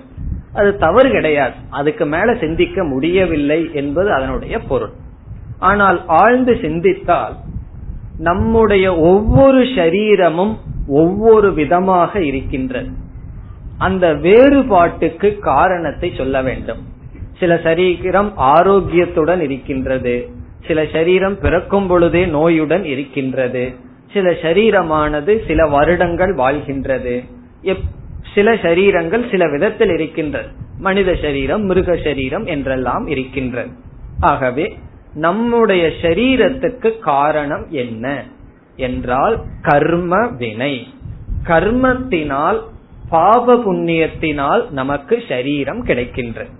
அது தவறு கிடையாது. அதுக்கு மேல சிந்திக்க முடியவில்லை என்பது அதனுடைய பொருள். ஆனால் ஆழ்ந்து சிந்தித்தால் நம்முடைய ஒவ்வொரு சரீரமும் ஒவ்வொரு விதமாக இருக்கின்றது. அந்த வேறுபாட்டுக்கு காரணத்தை சொல்ல வேண்டும். சில சரீரம் ஆரோக்கியத்துடன் இருக்கின்றது. சில சரீரம் பிறக்கும் பொழுதே நோயுடன் இருக்கின்றது. சில சரீரமானது சில வருடங்கள் வாழ்கின்றது. சில சரீரங்கள் சில விதத்தில் இருக்கின்றது. மனித சரீரம் மிருக சரீரம் என்றெல்லாம் இருக்கின்றது. ஆகவே நம்முடைய சரீரத்துக்கு காரணம் என்ன என்றால் கர்ம வினை. கர்மத்தினால் பாப புண்ணியத்தினால் நமக்கு சரீரம் கிடைக்கின்றது.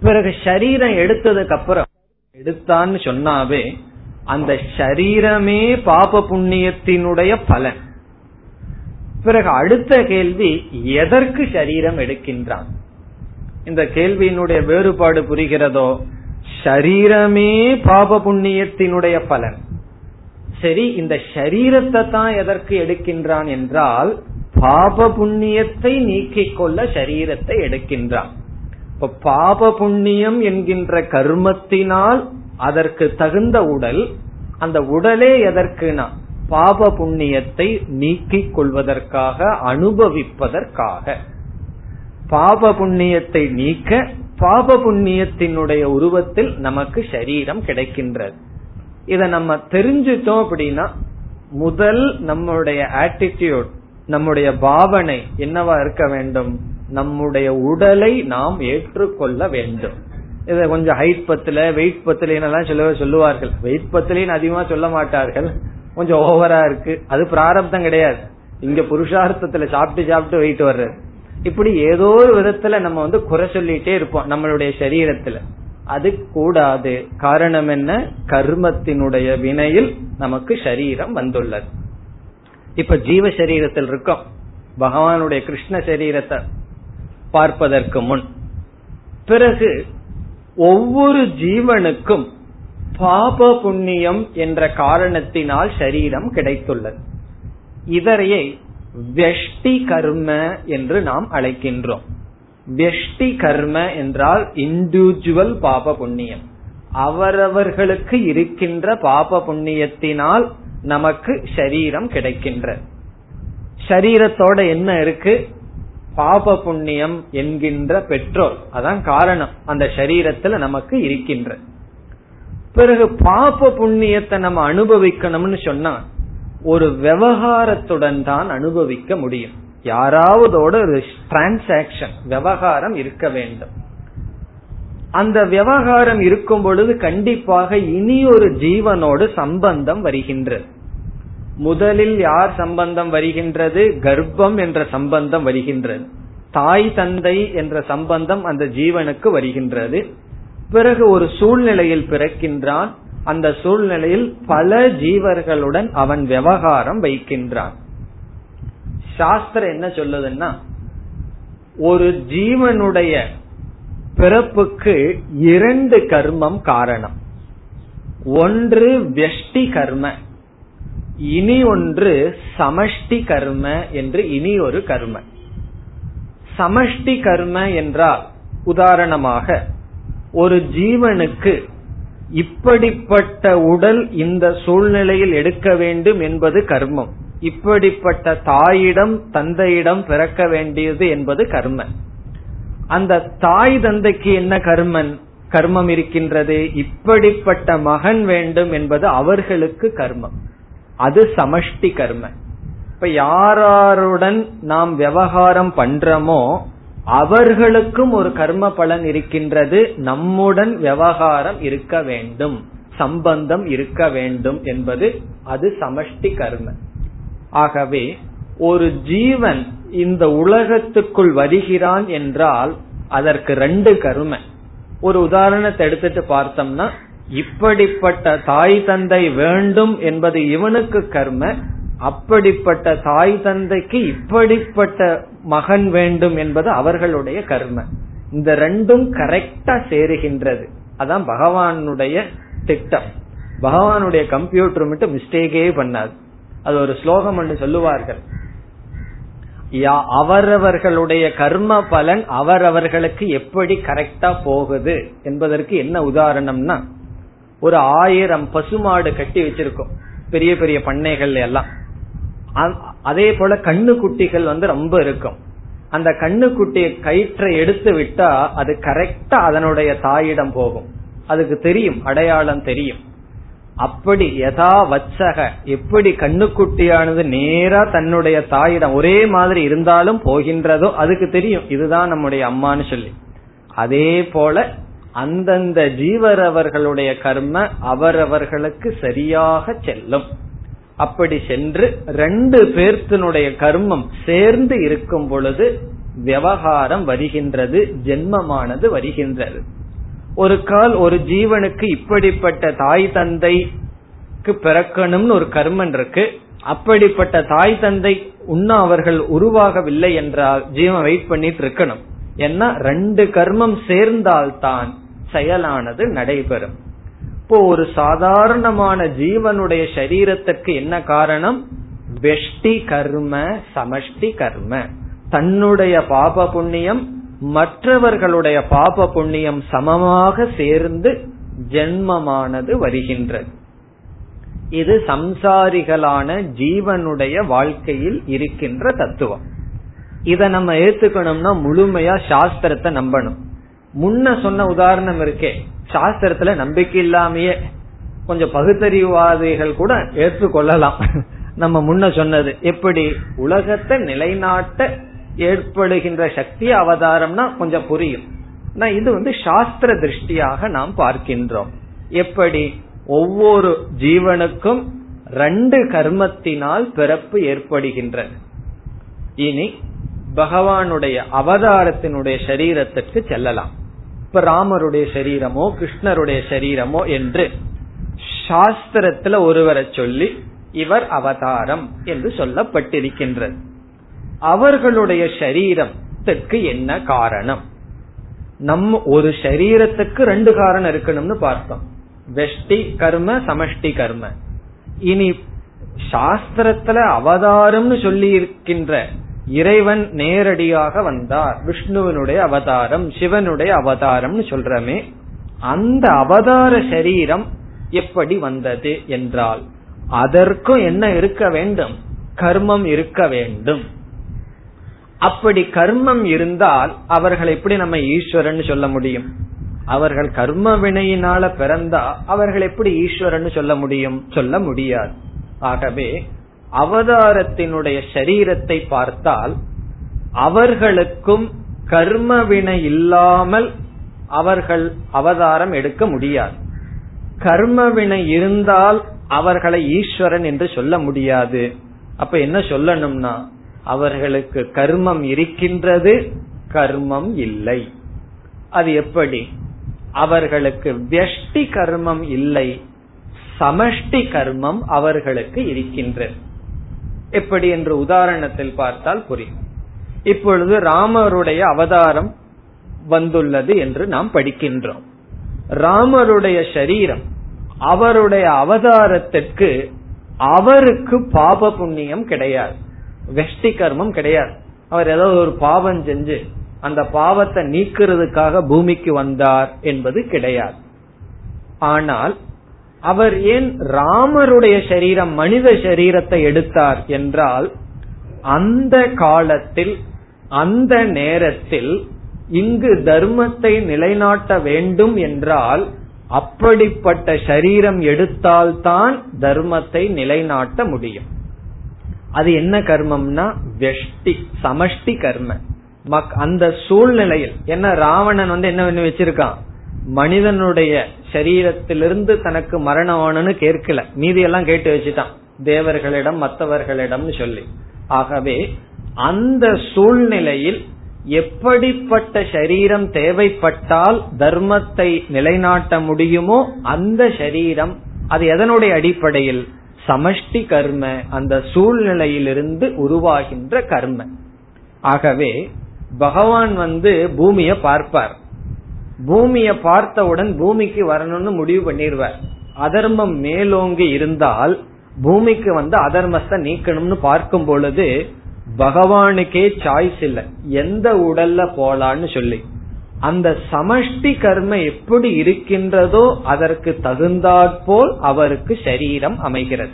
பிறகு சரீரம் எடுத்ததுக்கு அப்புறம் எடுத்தான்னு சொன்னாவே அந்த சரீரமே பாப புண்ணியத்தினுடைய பலன். பிறகு அடுத்த கேள்வி எதற்கு சரீரம் எடுக்கின்றான்? இந்த கேள்வியினுடைய வேறுபாடு புரிகிறதோ? சரீரமே பாப புண்ணியத்தினுடைய பலன். சரி இந்த சரீரத்தை தான் எதற்கு எடுக்கின்றான் என்றால் பாப புண்ணியத்தை நீக்கிக் கொள்ள சரீரத்தை எடுக்கின்றான். இப்ப பாப புண்ணியம் என்கின்ற கர்மத்தினால் அதற்கு தகுந்த உடல் அந்த உடலே எதற்குனா பாப புண்ணியத்தை நீக்கிக் கொள்வதற்காக அனுபவிப்பதற்காக. பாப புண்ணியத்தை நீக்க பாப புண்ணியத்தினுடைய உருவத்தில் நமக்கு சரீரம் கிடைக்கின்றது. இத நம்ம தெரிஞ்சுட்டோம் அப்படின்னா முதல் நம்முடைய ஆட்டிடியூட் நம்முடைய பாவனை என்னவா இருக்க வேண்டும்? நம்முடைய உடலை நாம் ஏற்றுக்கொள்ள வேண்டும். இதை கொஞ்சம் ஹைட் பத்துல வெயிட் பத்திலாம் சொல்ல சொல்லுவார்கள். வெயிட் பத்திலேன்னு அதிகமா சொல்ல மாட்டார்கள். கொஞ்சம் ஓவரா இருக்கு. அது பிராரப்தம் கிடையாது. இங்க புருஷார்த்தத்துல சாப்பிட்டு சாப்பிட்டு வெயிட் வர்றது. இப்படி ஏதோ ஒரு விதத்துல நம்ம வந்து குறை சொல்லிட்டே இருப்போம் நம்மளுடைய சரீரத்துல. அது கூடாது. காரணம் என்ன? கர்மத்தினுடைய வினையில் நமக்கு சரீரம் வந்துள்ளது. இப்ப ஜீவ சரீரத்தில் இருக்கோம். பகவானுடைய கிருஷ்ண சரீரத்தை பார்ப்பதற்கு முன். பிறகு ஒவ்வொரு ஜீவனுக்கும் பாப புண்ணியம் என்ற காரணத்தினால் சரீரம் கிடைத்துள்ளது. இதரையே வெஷ்டி கர்ம என்று நாம் அழைக்கின்றோம். வெஷ்டி கர்ம என்றால் இண்டிவிஜுவல் பாப புண்ணியம். அவரவர்களுக்கு இருக்கின்ற பாப புண்ணியத்தினால் நமக்கு சரீரம் கிடைக்கின்ற சரீரத்தோட என்ன இருக்கு? பாப புண்ணியம் என்கின்ற பெற்றோர். அதான் காரணம். அந்த சரீரத்துல நமக்கு இருக்கின்ற. பிறகு பாப புண்ணியத்தை நம்ம அனுபவிக்கணும்னு சொன்னா ஒரு விவகாரத்துடன் தான் அனுபவிக்க முடியும். யாராவதோட ஒரு டிரான்சாக்சன் விவகாரம் இருக்க வேண்டும். அந்த விவகாரம் இருக்கும் பொழுது கண்டிப்பாக இனி ஒரு ஜீவனோடு சம்பந்தம் வருகின்றது. முதலில் யார் சம்பந்தம் வருகின்றது? கர்ப்பம் என்ற சம்பந்தம் வருகின்றது. தாய் தந்தை என்ற சம்பந்தம் அந்த ஜீவனுக்கு வருகின்றது. பிறகு ஒரு சூழ்நிலையில் பிறக்கின்றான். அந்த சூழ்நிலையில் பல ஜீவர்களுடன் அவன் விவகாரம் வைக்கின்றான். சாஸ்திரம் என்ன சொல்லுதுன்னா ஒரு ஜீவனுடைய பிறப்புக்கு இரண்டு கர்மம் காரணம். ஒன்று வெஷ்டி கர்ம. இனி ஒன்று சமஷ்டி கர்ம என்று இனி ஒரு கர்ம. சமஷ்டி கர்ம என்றால் உதாரணமாக ஒரு ஜீவனுக்கு இப்படிப்பட்ட உடல் இந்த சூழ்நிலையில் எடுக்க வேண்டும் என்பது கர்மம். இப்படிப்பட்ட தாயிடம் தந்தையிடம் பிறக்க வேண்டியது என்பது கர்ம. அந்த தாய் தந்தைக்கு என்ன கர்மன்? கர்மம் இருக்கின்றது. இப்படிப்பட்ட மகன் வேண்டும் என்பது அவர்களுக்கு கர்மம். அது சமஷ்டி கர்ம. இப்ப யாராருடன் நாம் விவகாரம் பண்றோமோ அவர்களுக்கும் ஒரு கர்ம பலன் இருக்கின்றது. நம்முடன் விவகாரம் இருக்க வேண்டும். சம்பந்தம் இருக்க வேண்டும் என்பது அது சமஷ்டி கர்ம. ஆகவே ஒரு ஜீவன் இந்த உலகத்துக்குள் வருகிறான் என்றால் அதற்கு ரெண்டு கருமை. ஒரு உதாரணத்தை எடுத்துட்டு பார்த்தோம்னா இப்படிப்பட்ட தாய் தந்தை வேண்டும் என்பது இவனுக்கு கர்ம அப்படிப்பட்ட தாய் தந்தைக்கு இப்படிப்பட்ட மகன் வேண்டும் என்பது அவர்களுடைய கர்ம. இந்த ரெண்டும் கரெக்டா சேருகின்றது. அதான் பகவானுடைய திட்டம். பகவானுடைய கம்ப்யூட்டர் மட்டும் மிஸ்டேக்கே பண்ணாது. அது ஒரு ஸ்லோகம் என்று சொல்லுவார்கள். அவரவர்களுடைய கர்ம பலன் அவரவர்களுக்கு எப்படி கரெக்டா போகுது என்பதற்கு என்ன உதாரணம்னா ஒரு ஆயிரம் பசுமாடு கட்டி வச்சிருக்கோம். பெரிய பெரிய பண்ணைகள் எல்லாம். அதே போல கண்ணு குட்டிகள் வந்து ரொம்ப இருக்கும். அந்த கண்ணு குட்டியை கயிற்றை எடுத்து விட்டா அது கரெக்டா அதனுடைய தாயிடம் போகும். அதுக்கு தெரியும் அடையாளம் தெரியும். அப்படி எதா வச்சக எப்படி கண்ணுக்குட்டியானது நேரா தன்னுடைய தாயிடம் ஒரே மாதிரி இருந்தாலும் போகின்றதோ அதுக்கு தெரியும். இதுதான் நம்முடைய அம்மான்னு சொல்லி. அதே போல அந்தந்த ஜீவரவர்களுடைய கர்ம அவரவர்களுக்கு சரியாக செல்லும். அப்படி சென்று ரெண்டு பேர்த்தினுடைய கர்மம் சேர்ந்து இருக்கும் பொழுது விவகாரம் வருகின்றது ஜென்மமானது வருகின்றது. ஒரு கால் ஒரு ஜீவனுக்கு இப்படிப்பட்ட தாய் தந்தைக்கு பிறக்கணும்னு ஒரு கர்மன் இருக்கு. அப்படிப்பட்ட தாய் தந்தை இன்னும் அவர்கள் உருவாகவில்லை என்றால் ஜீவன் வெயிட் பண்ணிட்டு இருக்கணும். ஏன்னா ரெண்டு கர்மம் சேர்ந்தால்தான் செயலானது நடைபெறும். இப்போ ஒரு சாதாரணமான ஜீவனுடைய சரீரத்துக்கு என்ன காரணம்? வெஷ்டி கர்ம சமஷ்டி கர்ம. தன்னுடைய பாப புண்ணியம் மற்றவர்களுடைய பாப புண்ணியம் சமமாக சேர்ந்து ஜென்மமானது வருகின்றது. இது சம்சாரிகளான ஜீவனுடைய வாழ்க்கையில் இருக்கின்ற தத்துவம். இதை நம்ம ஏத்துக்கணும்னா முழுமையா சாஸ்திரத்தை நம்பணும். முன்ன சொன்ன உதாரணம் இருக்கே. சாஸ்திரத்துல நம்பிக்கை இல்லாமையே கொஞ்சம் பகுத்தறிவாதிகள் கூட ஏற்றுக்கொள்ளலாம். நம்ம முன்ன சொன்னது எப்படி? உலகத்தை நிலைநாட்ட ஏற்படுகின்ற சக்தி அவதாரம்னா கொஞ்சம் புரியும். இது வந்து சாஸ்திர திருஷ்டியாக நாம் பார்க்கின்றோம். எப்படி? ஒவ்வொரு ஜீவனுக்கும் ரெண்டு கர்மத்தினால் பிறப்பு ஏற்படுகின்றது. இனி பகவானுடைய அவதாரத்தினுடைய சரீரத்திற்கு செல்லலாம். இப்ப ராமருடைய சரீரமோ கிருஷ்ணருடைய சரீரமோ என்று சாஸ்திரத்துல ஒருவரை சொல்லி இவர் அவதாரம் என்று சொல்லப்பட்டிருக்கின்றது. அவர்களுடைய சரீரத்துக்கு என்ன காரணம்? நம்ம ஒரு சரீரத்துக்கு ரெண்டு காரணம் இருக்கணும்னு பார்த்தோம். வெஷ்டி கர்ம சமஷ்டி கர்ம. இனி சாஸ்திரத்துல அவதாரம்னு சொல்லி இருக்கின்ற இறைவன் நேரடியாக வந்தார். விஷ்ணுவனுடைய அவதாரம் சிவனுடைய அவதாரம்னு சொல்றமே அந்த அவதார சரீரம் எப்படி வந்தது என்றால் அதற்கும் என்ன இருக்க வேண்டும்? கர்மம் இருக்க வேண்டும். அப்படி கர்மம் இருந்தால் அவர்கள் எப்படி நம்ம ஈஸ்வரன் சொல்ல முடியும்? அவர்கள் கர்ம வினையினால பிறந்தா அவர்கள் எப்படி ஈஸ்வரன் சொல்ல முடியும்? சொல்ல முடியாது. ஆகவே அவதாரத்தினுடைய சரீரத்தை பார்த்தால் அவர்களுக்கும் கர்ம வினை இல்லாமல் அவர்கள் அவதாரம் எடுக்க முடியாது. கர்ம வினை இருந்தால் அவர்களை ஈஸ்வரன் என்று சொல்ல முடியாது. அப்ப என்ன சொல்லணும்னா அவர்களுக்கு கர்மம் இருக்கின்றது கர்மம் இல்லை. அது எப்படி? அவர்களுக்கு வெஷ்டி கர்மம் இல்லை சமஷ்டி கர்மம் அவர்களுக்கு இருக்கின்றது. எப்படி என்று உதாரணத்தில் பார்த்தால் புரியும். இப்பொழுது ராமருடைய அவதாரம் வந்துள்ளது என்று நாம் படிக்கின்றோம். ராமருடைய சரீரம் அவருடைய அவதாரத்திற்கு அவருக்கு பாப புண்ணியம் கிடையாது. வெஷ்டி கர்மம் கிடையாது. அவர் ஏதாவது ஒரு பாவம் செஞ்சு அந்த பாவத்தை நீக்கிறதுக்காக பூமிக்கு வந்தார் என்பது கிடையாது. ஆனால் அவர் ஏன் ராமருடைய சரீரம் மனித சரீரத்தை எடுத்தார் என்றால் அந்த காலத்தில் அந்த நேரத்தில் இங்கு தர்மத்தை நிலைநாட்ட வேண்டும் என்றால் அப்படிப்பட்ட சரீரம் எடுத்தால்தான் தர்மத்தை நிலைநாட்ட முடியும். அது என்ன கர்மம்னா வெஷ்டி சமஷ்டி கர்ம. அந்த சூழ்நிலையில் என்ன ராவணன் வந்து என்ன பண்ணி வச்சிருக்கான்? மனிதனுடைய சரீரத்திலிருந்து தனக்கு மரணம் கேட்கல. மீதி எல்லாம் கேட்டு வச்சுட்டான். தேவர்களிடம் மற்றவர்களிடம் சொல்லி. ஆகவே அந்த சூழ்நிலையில் எப்படிப்பட்ட சரீரம் தேவைப்பட்டால் தர்மத்தை நிலைநாட்ட முடியுமோ அந்த சரீரம் அது எதனுடைய அடிப்படையில்? சமஷ்டி கர்ம அந்த சூழ்நிலையிலிருந்து உருவாகின்ற கர்ம. ஆகவே பகவான் வந்து பூமியை பார்ப்பார். பூமியை பார்த்தவுடன் பூமிக்கு வரணும்னு முடிவு பண்ணிடுவார். அதர்மம் மேலோங்கி இருந்தால் பூமிக்கு வந்து அதர்மத்தை நீக்கணும்னு பார்க்கும் பொழுது பகவானுக்கே சாய்ஸ் இல்லை. எந்த உடல்ல போலான்னு சொல்லி. அந்த சமஷ்டி கர்ம எப்படி இருக்கின்றதோ அதற்கு தகுந்தாற்போல் அவருக்கு சரீரம் அமைகிறது.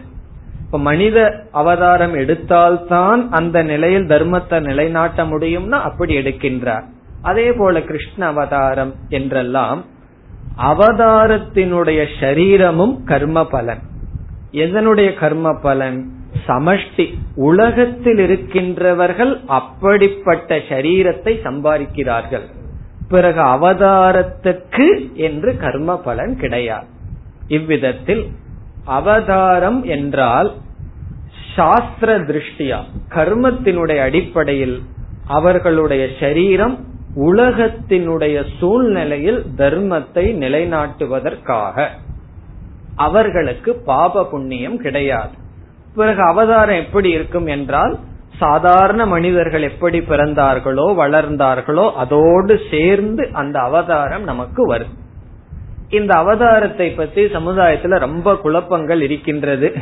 இப்ப மனித அவதாரம் எடுத்தால்தான் அந்த நிலையில் தர்மத்தை நிலைநாட்ட முடியும்னா அப்படி எடுக்கின்றார். அதே போல கிருஷ்ண அவதாரம் என்றெல்லாம் அவதாரத்தினுடைய சரீரமும் கர்ம பலன் எதனுடைய கர்ம பலன் சமஷ்டி. உலகத்தில் இருக்கின்றவர்கள் அப்படிப்பட்ட சரீரத்தை சம்பாதிக்கிறார்கள். பிறகு அவதாரத்துக்கு என்று கர்ம பலன் கிடையாது. இவ்விதத்தில் அவதாரம் என்றால் சாஸ்திர திருஷ்டியா? கர்மத்தினுடைய அடிப்படையில் அவர்களுடைய சரீரம் உலகத்தினுடைய சூழ்நிலையில் தர்மத்தை நிலைநாட்டுவதற்காக. அவர்களுக்கு பாப புண்ணியம் கிடையாது. பிறகு அவதாரம் எப்படி இருக்கும் என்றால் சாதாரண மனிதர்கள் எப்படி பிறந்தார்களோ வளர்ந்தார்களோ அதோடு சேர்ந்து அந்த அவதாரம் நமக்கு வரும். இந்த அவதாரத்தை பத்தி சமுதாயத்துல ரொம்ப குழப்பங்கள் இருக்கின்றது.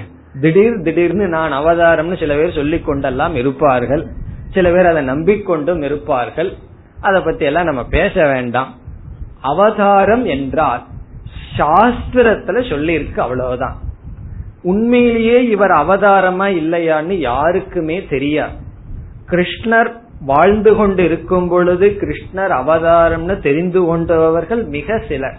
திடீர் திடீர்னு நான் அவதாரம்னு சில பேர் சொல்லிக் கொண்டெல்லாம் இருப்பார்கள். சில பேர் அதை நம்பிக்கொண்டும் இருப்பார்கள். அதை பத்தி எல்லாம் நம்ம பேச வேண்டாம். அவதாரம் என்றால் சாஸ்திரத்துல சொல்லி இருக்கு அவ்வளவுதான். உண்மையிலேயே இவர் அவதாரமா இல்லையான்னு யாருக்குமே தெரியாது. கிருஷ்ணர் வாழ்ந்து கொண்டு இருக்கும் பொழுது கிருஷ்ணர் அவதாரம்னு தெரிந்து கொண்டவர்கள் மிக சிலர்.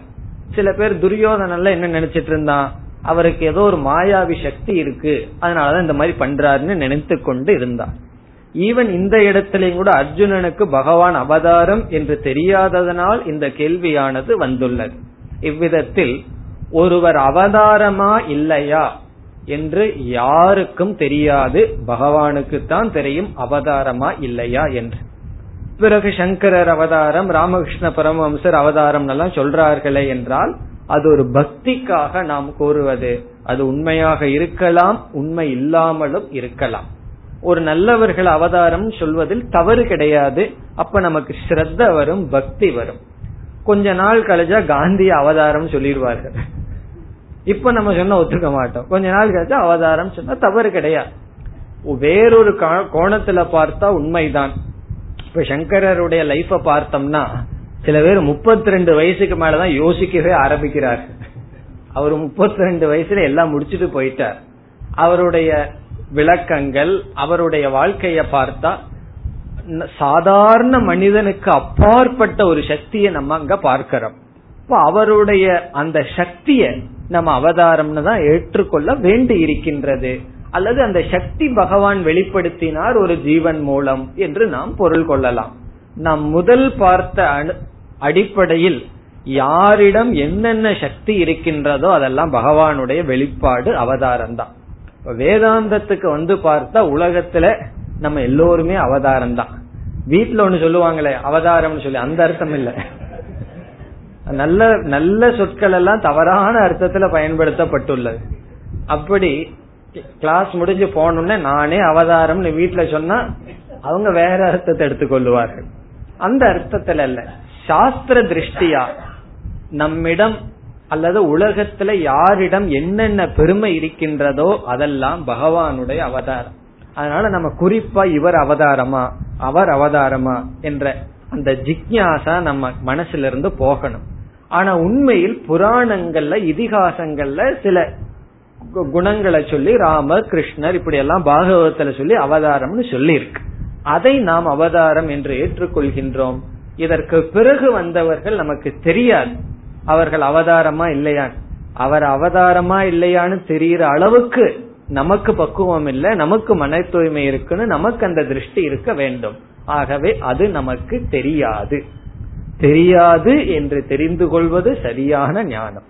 சில பேர் துரியோதனல்ல என்ன நினைச்சிட்டு இருந்தான்? அவருக்கு ஏதோ ஒரு மாயாவி சக்தி இருக்கு. அதனாலதான் இந்த மாதிரி பண்றாருன்னு நினைத்து கொண்டு இருந்தார் ஈவன் இந்த இடத்திலையும் கூட அர்ஜுனனுக்கு பகவான் அவதாரம் என்று தெரியாததனால் இந்த கேள்வியானது வந்துள்ளது. இவ்விதத்தில் ஒருவர் அவதாரமா இல்லையா என்று யாருக்கும் தெரியாது. பகவானுக்கு தான் தெரியும் அவதாரமா இல்லையா என்று. பிறகு சங்கரர் அவதாரம் ராமகிருஷ்ண பரமஹம்சர் அவதாரம் எல்லாம் சொல்றார்களே என்றால் அது ஒரு பக்திக்காக நாம் கூறுவது. அது உண்மையாக இருக்கலாம் உண்மை இல்லாமலும் இருக்கலாம். ஒரு நல்லவர்கள் அவதாரம் சொல்வதில் தவறு கிடையாது. அப்ப நமக்கு ஸ்ரத்த வரும் பக்தி வரும். கொஞ்ச நாள் கழிச்சா காந்தி அவதாரம் சொல்லிடுவார்கள். இப்ப நம்ம சொன்ன ஒத்துக்க மாட்டோம். கொஞ்ச நாள் கழிச்சா அவதாரம் சொன்னா தவறு கிடையாது. வேறொரு கோணத்துல பார்த்தா உண்மைதான். இப்ப சங்கரருடைய லைஃப பார்த்தோம்னா சில பேர் முப்பத்தி ரெண்டு வயசுக்கு மேலதான் யோசிக்கவே ஆரம்பிக்கிறார்கள். அவர் முப்பத்தி ரெண்டு வயசுல எல்லாம் முடிச்சுட்டு போயிட்டார். அவருடைய விளக்கங்கள் அவருடைய வாழ்க்கைய பார்த்தா சாதாரண மனிதனுக்கு அப்பாற்பட்ட ஒரு சக்தியை நம்ம அங்க பார்க்கிறோம். இப்ப அவருடைய அந்த சக்திய நம்ம அவதாரம்னு தான் ஏற்றுக்கொள்ள வேண்டி இருக்கின்றது. அல்லது அந்த சக்தி பகவான் வெளிப்படுத்தினார் ஒரு ஜீவன் மூலம் என்று நாம் பொருள் கொள்ளலாம். நாம் முதல் பார்த்த அடிப்படையில் யாரிடம் என்னென்ன சக்தி இருக்கின்றதோ அதெல்லாம் பகவானுடைய வெளிப்பாடு அவதாரம் தான் வேதாந்தத்துக்கு வந்து பார்த்தா உலகத்துல நம்ம எல்லோருமே அவதாரம் தான் வீட்டுல ஒண்ணு சொல்லுவாங்களே அவதாரம்னு சொல்லி அந்த அர்த்தம் இல்ல. நல்ல நல்ல சொற்கள் எல்லாம் தவறான அர்த்தத்துல பயன்படுத்தப்பட்டுள்ளது. அப்படி கிளாஸ் முடிஞ்சு போனோம்னா நானே அவதாரம்னு வீட்டுல சொன்னா அவங்க வேற அர்த்தத்தை எடுத்துக்கொள்ளுவார்கள் அந்த அர்த்தத்துல அல்ல சாஸ்திர திருஷ்டியா நம்மிடம் அல்லது உலகத்துல யாரிடம் என்னென்ன பெருமை இருக்கின்றதோ அதெல்லாம் பகவானுடைய அவதாரம். அதனால நம்ம குறிப்பா இவர் அவதாரமா அவர் அவதாரமா என்ற அந்த ஜிக்யாசா நம்ம மனசுல இருந்து போகணும். ஆனா உண்மையில் புராணங்கள்ல இதிகாசங்கள்ல சில குணங்களை சொல்லி ராமர் கிருஷ்ணர் இப்படி எல்லாம் பாகவதத்துல சொல்லி அவதாரம்னு சொல்லி இருக்கு அதை நாம் அவதாரம் என்று ஏற்றுக்கொள்கின்றோம். இதற்கு பிறகு வந்தவர்கள் நமக்கு தெரியாது. அவர்கள் அவதாரமா இல்லையா? அவர் அவதாரமா இல்லையான்னு தெரிகிற அளவுக்கு நமக்கு பக்குவம் இல்லை நமக்கு மன தூய்மை இருக்குன்னு நமக்கு அந்த திருஷ்டி இருக்க வேண்டும். ஆகவே அது நமக்கு தெரியாது. தெரியாது என்று தெரிந்து கொள்வது சரியான ஞானம்.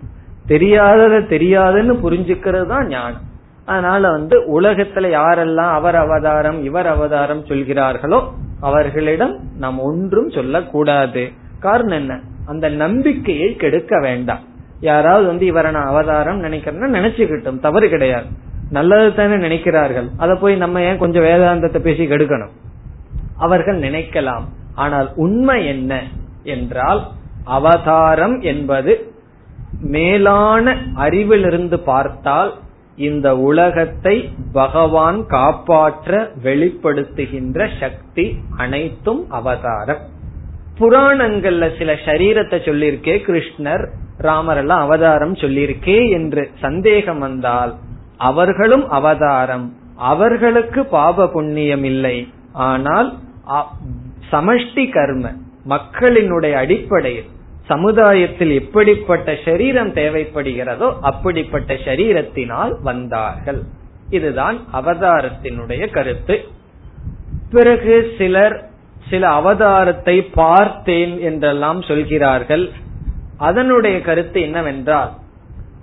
தெரியாதத தெரியாதுன்னு புரிஞ்சுக்கிறது தான் ஞானம். அதனால வந்து உலகத்துல யாரெல்லாம் அவர் அவதாரம் இவர் அவதாரம் சொல்கிறார்களோ அவர்களிடம் நாம் ஒன்றும் சொல்லக்கூடாது. காரணம் என்ன? அந்த நம்பிக்கையை கெடுக்க வேண்டாம். யாராவது வந்து இவரை நான் அவதாரம் நினைக்கிறேன்னா நினைச்சுக்கிட்டும் தவறு கிடையாது. நல்லது தானே நினைக்கிறார்கள். அதை போய் நம்ம ஏன் கொஞ்சம் வேதாந்தத்தை பேசி கெடுக்கணும்? அவர்கள் நினைக்கலாம். ஆனால் உண்மை என்ன என்றால் அவதாரம் என்பது மேலான அறிவிலிருந்து பார்த்தால் இந்த உலகத்தை பகவான் காப்பாற்ற வெளிப்படுத்துகின்ற சக்தி அனைத்தும் அவதாரம். புராணங்கள்ல சில சரீரத்தை சொல்லியிருக்கே கிருஷ்ணர் ராமர் எல்லாம் அவதாரம் சொல்லியிருக்கே என்று சந்தேகம் வந்தால் அவர்களும் அவதாரம். அவர்களுக்கு பாப புண்ணியம் இல்லை. ஆனால் சமஷ்டி கர்ம மக்களினுடைய அடிப்படையில் சமுதாயத்தில் எப்படிப்பட்ட சரீரம் தேவைப்படுகிறதோ அப்படிப்பட்ட சரீரத்தினால் வந்தார்கள். இதுதான் அவதாரத்தினுடைய கருத்து. பிறகு சிலர் சில அவதாரத்தை பார்த்தேன் என்றெல்லாம் சொல்கிறார்கள். அதனுடைய கருத்து என்னவென்றால்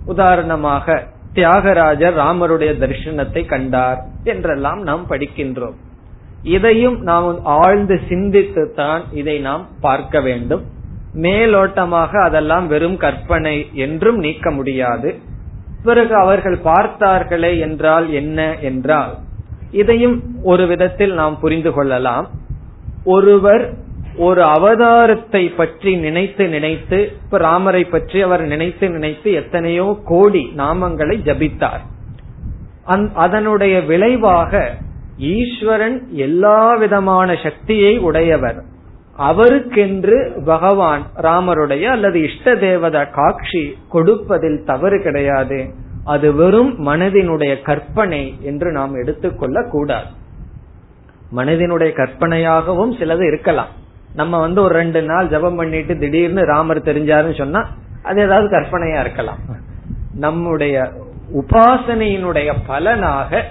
உதாரணமாக தியாகராஜர் ராமருடைய தரிசனத்தை கண்டார் என்றெல்லாம் நாம் படிக்கின்றோம். இதையும் நாம் ஆழ்ந்து சிந்தித்து தான் இதை நாம் பார்க்க வேண்டும். மேலோட்டமாக அதெல்லாம் வெறும் கற்பனை என்றும் நீக்க முடியாது. பிறகு அவர்கள் பார்த்தார்களே என்றால் என்ன என்றால் இதையும் ஒரு விதத்தில் நாம் புரிந்து கொள்ளலாம். ஒருவர் ஒரு அவதாரத்தை பற்றி நினைத்து நினைத்து இப்ப ராமரை பற்றி அவர் நினைத்து நினைத்து எத்தனையோ கோடி நாமங்களை ஜபித்தார். அதனுடைய விளைவாக ஈஸ்வரன் எல்லா விதமான சக்தியை உடையவர். அவருக்கென்று பகவான் ராமருடைய அல்லது இஷ்ட தேவத காட்சி கொடுப்பதில் தவறு கிடையாது. அது வெறும் மனதினுடைய கற்பனை என்று நாம் எடுத்துக்கொள்ள கூடாது மனதினுடைய கற்பனையாகவும் சிலது இருக்கலாம். நம்ம வந்து ஒரு ரெண்டு நாள் ஜபம் பண்ணிட்டு திடீர்னு ராமர் தெரிஞ்சாருன்னு சொன்னா அது ஏதாவது கற்பனையா இருக்கலாம். நம்முடைய உபாசனையினுடைய பலனாக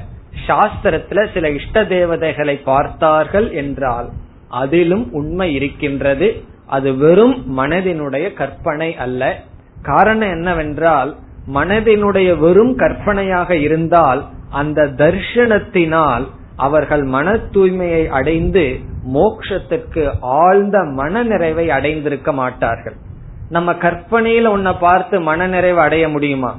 சாஸ்திரத்துல சில இஷ்ட தேவதைகளை பார்த்தார்கள் என்றால் அதிலும் உண்மை இருக்கின்றது. அது வெறும் மனதினுடைய கற்பனை அல்ல. காரணம் என்னவென்றால் மனதினுடைய வெறும் கற்பனையாக இருந்தால் அந்த தர்ஷனத்தினால் அவர்கள் மன தூய்மையை அடைந்து மோக்ஷத்துக்கு ஆழ்ந்த மன நிறைவை அடைந்திருக்க மாட்டார்கள். நம்ம கற்பனையில உன்னை பார்த்து மன நிறைவு அடைய முடியுமா?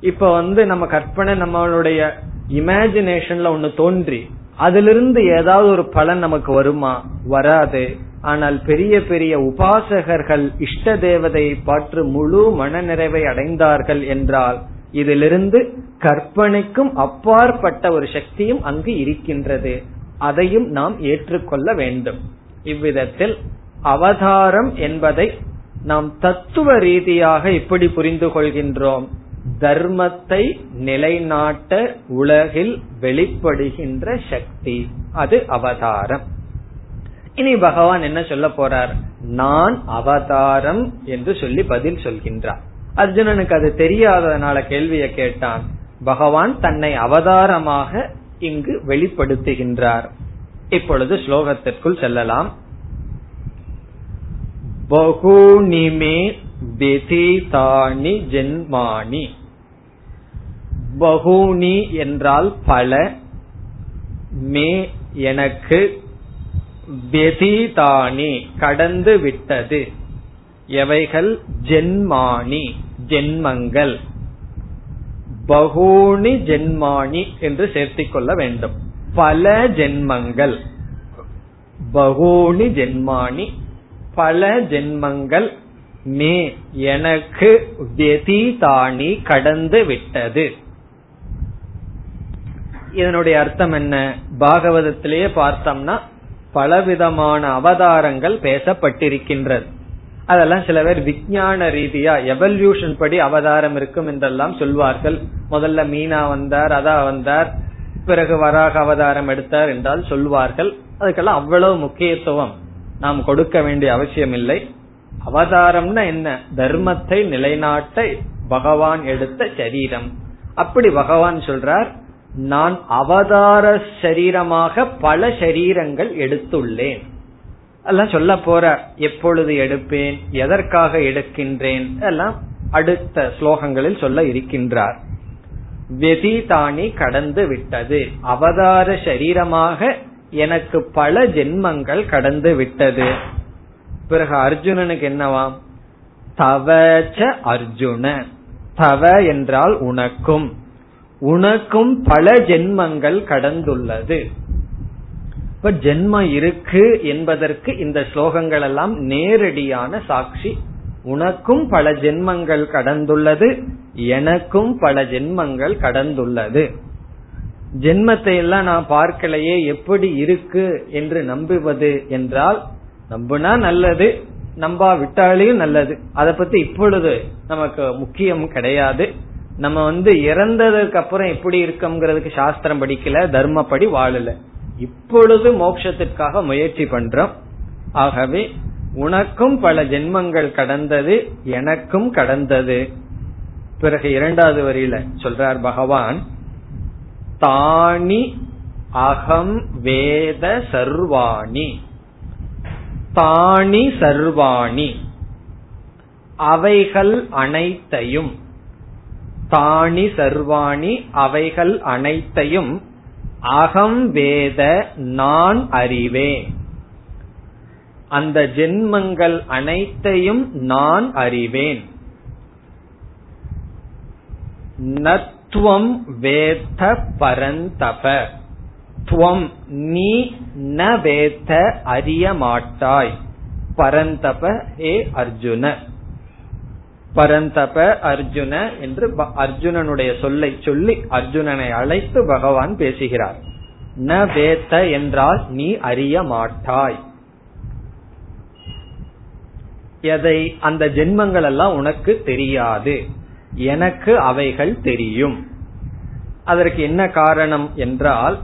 இப்ப வந்து நம்ம கற்பனை நம்மளுடைய இமேஜினேஷன்ல ஒண்ணு தோன்றி அதிலிருந்து ஏதாவது ஒரு பலன் நமக்கு வருமா? வராது. ஆனால் பெரிய பெரிய உபாசகர்கள் இஷ்ட தேவதையை பாற்று முழு மன நிறைவை அடைந்தார்கள் என்றால் இதிலிருந்து கற்பனைக்கும் அப்பாற்பட்ட ஒரு சக்தியும் அங்கு இருக்கின்றது. அதையும் நாம் ஏற்றுக்கொள்ள வேண்டும். இவ்விதத்தில் அவதாரம் என்பதை நாம் தத்துவ ரீதியாக எப்படி புரிந்து கொள்கின்றோம். தர்மத்தை நிலைநாட்ட உலகில் வெளிப்படுகின்ற சக்தி. அது அவதாரம். இனி பகவான் என்ன சொல்ல போறார்? நான் அவதாரம் என்று சொல்லி பதில் சொல்கின்றார். அர்ஜுனனுக்கு அது தெரியாததுனால கேள்வியை கேட்டான். பகவான் தன்னை அவதாரமாக இங்கு வெளிப்படுத்துகின்றார். இப்பொழுது ஸ்லோகத்திற்குள் செல்லலாம். பகுனிமே விதிதானி ஜென்மானி. பகுனி என்றால் பல மே எனக்கு வெதிதானி கடந்து விட்டது. எவைகள்? ஜென்மானி. ஜென்மங்கள். பகூனி ஜென்மானி என்று சேர்த்திக் கொள்ள வேண்டும். பல ஜென்மங்கள். பகூனி ஜென்மானி பல ஜென்மங்கள். மே எனக்கு வெதிதாணி கடந்து விட்டது. இதனுடைய அர்த்தம் என்ன? பாகவதத்திலேயே பார்த்தோம்னா பலவிதமான அவதாரங்கள் பேசப்பட்டிருக்கின்றது. அதெல்லாம் சில பேர் விஞ்ஞான ரீதியா எவல்யூஷன் படி அவதாரம் இருக்கும் என்றெல்லாம் சொல்வார்கள். முதல்ல மீனா வந்தார் அதா வந்தார் பிறகு வராக அவதாரம் எடுத்தார் என்றால் சொல்வார்கள். அதுக்கெல்லாம் அவ்வளவு முக்கியத்துவம் நாம் கொடுக்க வேண்டிய அவசியம் இல்லை. அவதாரம்னா என்ன? தர்மத்தை நிலைநாட்ட பகவான் எடுத்த சரீரம். அப்படி பகவான் சொல்றார் நான் அவதார சரீரமாக பல சரீரங்கள் எடுத்துள்ளேன். எல்லாம் சொல்ல போற எப்பொழுது எடுப்பேன் எதற்காக எடுக்கின்றேன் எல்லாம் அடுத்த ஸ்லோகங்களில் சொல்ல இருக்கின்றார். வெதிதானி கடந்து விட்டது. அவதார சரீரமாக எனக்கு பல ஜென்மங்கள் கடந்து விட்டது. பிறகு அர்ஜுனனுக்கு என்னவாம் தவச்ச அர்ஜுன. தவ என்றால் உனக்கும். உனக்கும் பல ஜென்மங்கள் கடந்துள்ளது. இப்ப ஜென்மம் இருக்கு என்பதற்கு இந்த ஸ்லோகங்கள் எல்லாம் நேரடியான சாட்சி. உனக்கும் பல ஜென்மங்கள் கடந்துள்ளது எனக்கும் பல ஜென்மங்கள் கடந்துள்ளது. ஜென்மத்தை எல்லாம் நான் பார்க்கலையே எப்படி இருக்கு என்று நம்புவது என்றால் நம்புனா நல்லது நம்பா விட்டாலையும் நல்லது. அதை பத்தி இப்பொழுது நமக்கு முக்கியம் கிடையாது. நம்ம வந்து இறந்ததுக்கு அப்புறம் எப்படி இருக்கோங்கிறதுக்கு சாஸ்திரம் படிக்கல தர்மப்படி வாழல. இப்பொழுது மோட்சத்திற்காக முயற்சி பண்றோம். ஆகவே உனக்கும் பல ஜென்மங்கள் கடந்தது எனக்கும் கடந்தது. பிறகு இரண்டாவது வரியில சொல்றார் பகவான் தானி அகம் வேத சர்வாணி. தானி சர்வாணி. அவைகள் அனைத்தையும் தானி சர்வாணி அவைகள் அனைத்தையும் அகம் வேத நான் அறிவேன். அந்த ஜென்மங்கள் அனைத்தையும் நான் அறிவேன். நத்வம் வேத்த பரந்தப. துவம் நீ ந வேத்த அறிய மாட்டாய் பரந்தப ஏ அர்ஜுன. பரந்தப அர்ஜுன என்று அர்ஜுனனுடைய சொல்லை சொல்லி அர்ஜுனனை அழைத்து பகவான் பேசுகிறார். ந வேத்த என்றால் நீ அறிய மாட்டாய். எதை அந்த ஜென்மங்கள் எல்லாம் உனக்கு தெரியாது. எனக்கு அவைகள் தெரியும். அதற்கு என்ன காரணம் என்றால்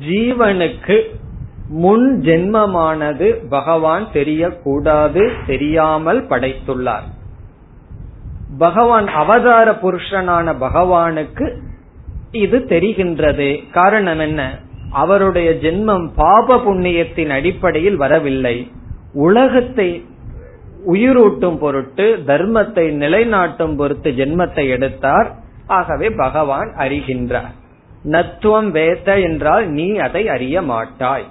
ஜீவனுக்கு முன் ஜென்மமானது பகவான் தெரியக்கூடாது தெரியாமல் படைத்துள்ளார். பகவான் அவதார புருஷனான பகவானுக்கு இது தெரிகின்றது. காரணம் என்ன? அவருடைய ஜென்மம் பாப புண்ணியத்தின் அடிப்படையில் வரவில்லை. உலகத்தை உயிரூட்டும் பொருட்டு தர்மத்தை நிலைநாட்டும் பொருட்டு ஜென்மத்தை எடுத்தார். ஆகவே பகவான் அறிகின்றார். நத்துவம் வேத்த என்றால் நீ அதை அறிய மாட்டாய்.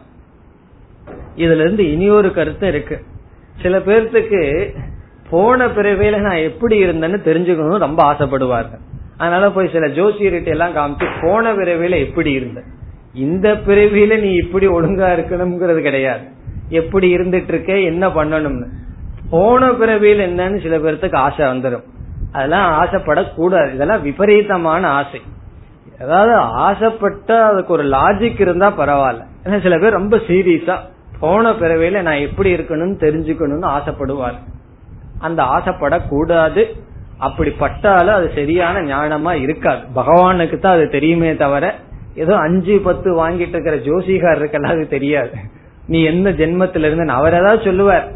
இதுல இருந்து இனியொரு கருத்து இருக்கு. சில பேர்த்துக்கு போன பிறவையில நான் எப்படி இருந்தேன்னு தெரிஞ்சுக்கணும் ரொம்ப ஆசைப்படுவார்கள். அதனால போய் சில ஜோசியர்கிட்ட எல்லாம் காமிச்சு போன பிறவியில எப்படி இருந்த? இந்த பிறவியில நீ இப்படி ஒழுங்கா இருக்கணும்ங்கிறது கிடையாது. எப்படி இருந்துட்டு இருக்க என்ன பண்ணணும்னு? போன பிறவியில் என்னன்னு சில பேர்த்துக்கு ஆசை வந்துடும் அதெல்லாம் ஆசைப்படக்கூடாது. இதெல்லாம் விபரீதமான ஆசை. அதாவது ஆசைப்பட்ட அதுக்கு ஒரு லாஜிக் இருந்தா பரவாயில்ல. ஏன்னா சில பேர் ரொம்ப சீரியஸா போன பிறவையில நான் எப்படி இருக்கணும்னு தெரிஞ்சுக்கணும்னு ஆசைப்படுவார் அந்த ஆசைப்படக்கூடாது. அப்படி பட்டாலும் அது சரியான ஞானமா இருக்காது. பகவானுக்கு தான் அது தெரியுமே தவிர ஏதோ அஞ்சு பத்து வாங்கிட்டு இருக்கிற ஜோசிகாரருக்கெல்லாம் அது தெரியாது. நீ எந்த ஜென்மத்தில இருந்து அவர் ஏதாவது சொல்லுவார்.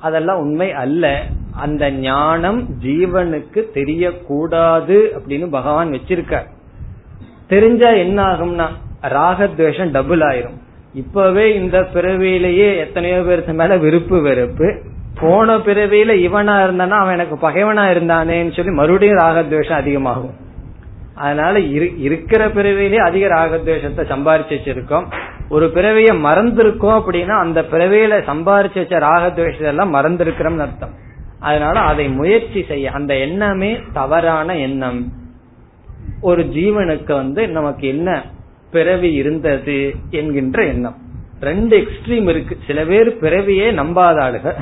அதெல்லாம் உண்மை அல்ல. அந்த ஞானம் ஜீவனுக்கு தெரியக்கூடாது அப்படின்னு பகவான் வச்சிருக்கார். தெரிஞ்சா என்ன ஆகும்னா ராகத்வேஷம் டபுள் ஆயிரும். இப்பவே இந்த பிறவியிலேயே எத்தனையோ பேருக்கு மேல விருப்பு வெறுப்பு. போன பிறவியில இவனா இருந்தானா அவன் எனக்கு பகைவனா இருந்தானேன்னு சொல்லி மறுபடியும் ராகத்வேஷம் அதிகமாகும். அதனால இருக்கிற பிறவியிலே அதிக ராகத்வேஷத்தை சம்பாரிச்சு வச்சிருக்கோம். ஒரு பிறவிய மறந்திருக்கோம் அப்படின்னா அந்த பிறவியில சம்பாரிச்சு வச்ச ராகத்வேஷத்தை எல்லாம் மறந்திருக்கிறோம்னு அர்த்தம். அதனால அதை முயற்சி செய்ய அந்த எண்ணமே தவறான எண்ணம். ஒரு ஜீவனுக்கு வந்து நமக்கு என்ன பிறவி இருந்தது என்கின்ற எண்ணம். ரெண்டு எக்ஸ்ட்ரீம் இருக்கு. சில பேர் பிறவியே நம்பாத ஆளுக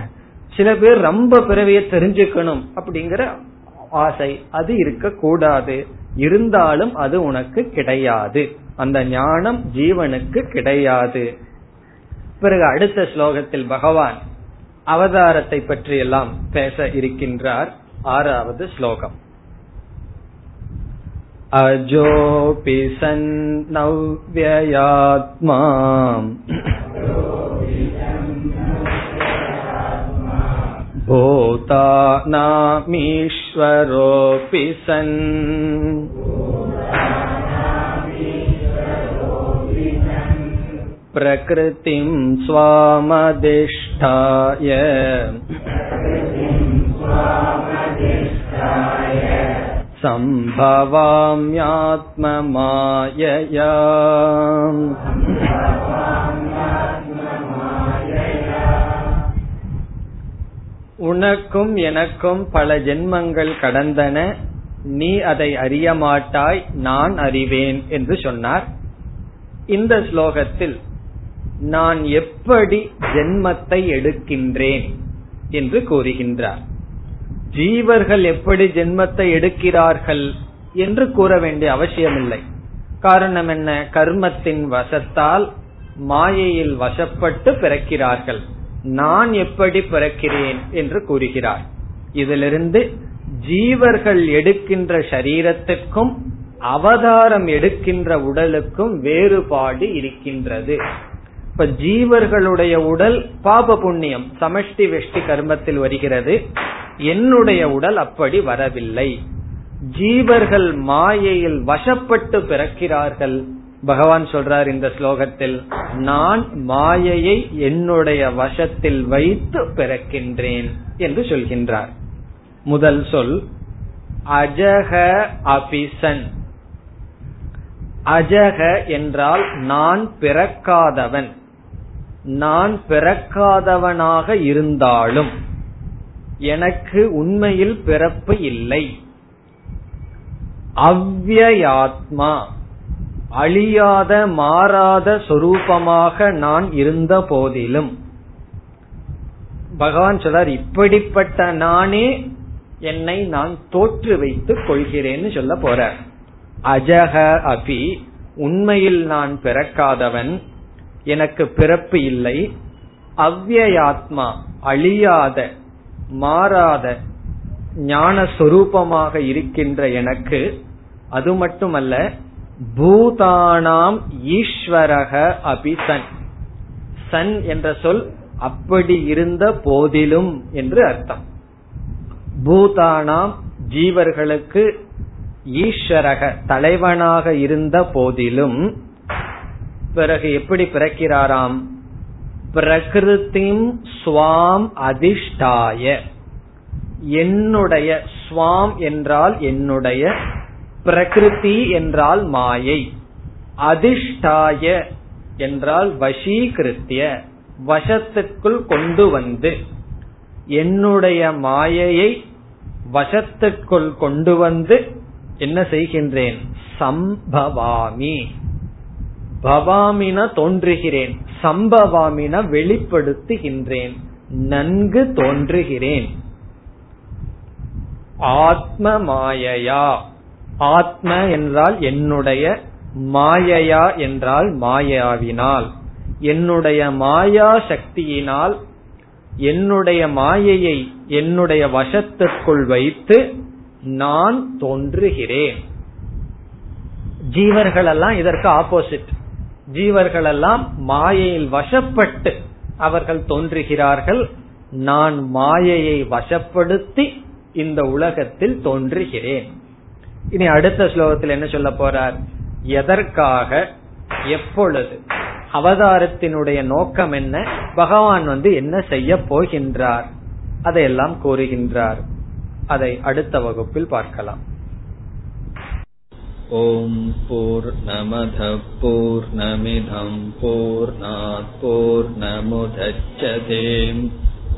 சில பேர் ரொம்ப பிறவிய தெரிஞ்சுக்கணும் அப்படிங்கிற ஆசை அது இருக்க கூடாது இருந்தாலும் அது உனக்கு கிடையாது அந்த ஞானம் ஜீவனுக்கு கிடையாது பிறகு அடுத்த ஸ்லோகத்தில் பகவான் அவதாரத்தை பற்றி எல்லாம் பேச இருக்கின்றார் ஆறாவது ஸ்லோகம் अजोऽपि सन्नव्ययात्मा भूतानामीश्वरोऽपि सन् प्रकृतिं स्वामधिष्ठाय सम्भवाम्यात्ममायया உனக்கும் எனக்கும் பல ஜென்மங்கள் கடந்தன. நீ அதை அறிய மாட்டாய் நான் அறிவேன் என்று சொன்னார். இந்த ஸ்லோகத்தில் நான் எப்படி ஜென்மத்தை எடுக்கின்றேன் என்று கூறுகின்றார். ஜீவர்கள் எப்படி ஜென்மத்தை எடுக்கிறார்கள் என்று கூற வேண்டிய அவசியமில்லை. காரணம் என்ன? கர்மத்தின் வசத்தால் மாயையில் வசப்பட்டு பிறக்கிறார்கள். நான் எப்படி பிறக்கிறேன் என்று கூறுகிறார். இதிலிருந்து ஜீவர்கள் எடுக்கின்ற சரீரத்துக்கும் அவதாரம் எடுக்கின்ற உடலுக்கும் வேறுபாடு இருக்கின்றது. இப்ப ஜீவர்களுடைய உடல் பாப புண்ணியம் சமஷ்டி வெஷ்டி கர்மத்தில் வருகிறது. என்னுடைய உடல் அப்படி வரவில்லை. ஜீவர்கள் மாயையில் வசப்பட்டு பிறக்கிறார்கள். பகவான் சொல்றார் இந்த ஸ்லோகத்தில் நான் மாயையை என்னுடைய வசத்தில் வைத்து பிறக்கின்றேன் என்று சொல்கின்றார். முதல் சொல் அஜக அபிசன் அஜக என்றால் நான் பிறக்காதவன். நான் பிறக்காதவனாக இருந்தாலும் எனக்கு உண்மையில் பிறப்பு இல்லை. அவ்யயாத்மா அழியாத மாறாத சொரூபமாக நான் இருந்த போதிலும் பகவான் சொல்றார் இப்படிப்பட்ட நானே என்னை நான் தோற்று வைத்துக் கொள்கிறேன்னு சொல்ல போற அஜக அபி உண்மையில் நான் பிறக்காதவன் எனக்கு பிறப்பு இல்லை. அவ்யயாத்மா அழியாத மாறாத ஞான சொரூபமாக இருக்கின்ற எனக்கு அது மட்டுமல்ல பூதானாம் ஈஸ்வரக அபி சன். சன் என்ற சொல் அப்படி இருந்த போதிலும் என்று அர்த்தம். பூதானாம் ஜீவர்களுக்கு ஈஸ்வரக தலைவனாக இருந்த போதிலும் பிறகு எப்படி பிறக்கிறாராம்? பிரகிருதிம் ஸ்வாம் அதிஷ்டாய. என்னுடைய ஸ்வாம் என்றால் என்னுடைய பிரகிருதி என்றால் மாயை அதிஷ்டாய என்றால் வசீகிருத்திய வசத்துக்குள் கொண்டு வந்து என்னுடைய மாயையை வசத்துக்குள் கொண்டு வந்து என்ன செய்கின்றேன்? சம்பவாமி. பவாமின தோன்றுகிறேன் சம்பவாமின வெளிப்படுத்துகின்றேன் நன்கு தோன்றுகிறேன். ஆத்ம மாயையா. ஆத்ம என்றால் என்னுடைய மாயையா என்றால் மாயாவினால் என்னுடைய மாயா சக்தியினால் என்னுடைய மாயையை என்னுடைய வசத்திற்குள் வைத்து நான் தோன்றுகிறேன். ஜீவர்களெல்லாம் இதற்கு ஆப்போசிட் ஜீவர்களெல்லாம் மாயையில் வசப்பட்டு அவர்கள் தோன்றுகிறார்கள். நான் மாயையை வசப்படுத்தி இந்த உலகத்தில் தோன்றுகிறேன். இனி அடுத்த ஸ்லோகத்தில் என்ன சொல்ல போறார்? எதற்காக எப்பொழுது? அவதாரத்தினுடைய நோக்கம் என்ன? பகவான் வந்து என்ன செய்ய போகின்றார்? அதையெல்லாம் கூறுகின்றார். அதை அடுத்த வகுப்பில் பார்க்கலாம். ஓம் போர் நமத போர்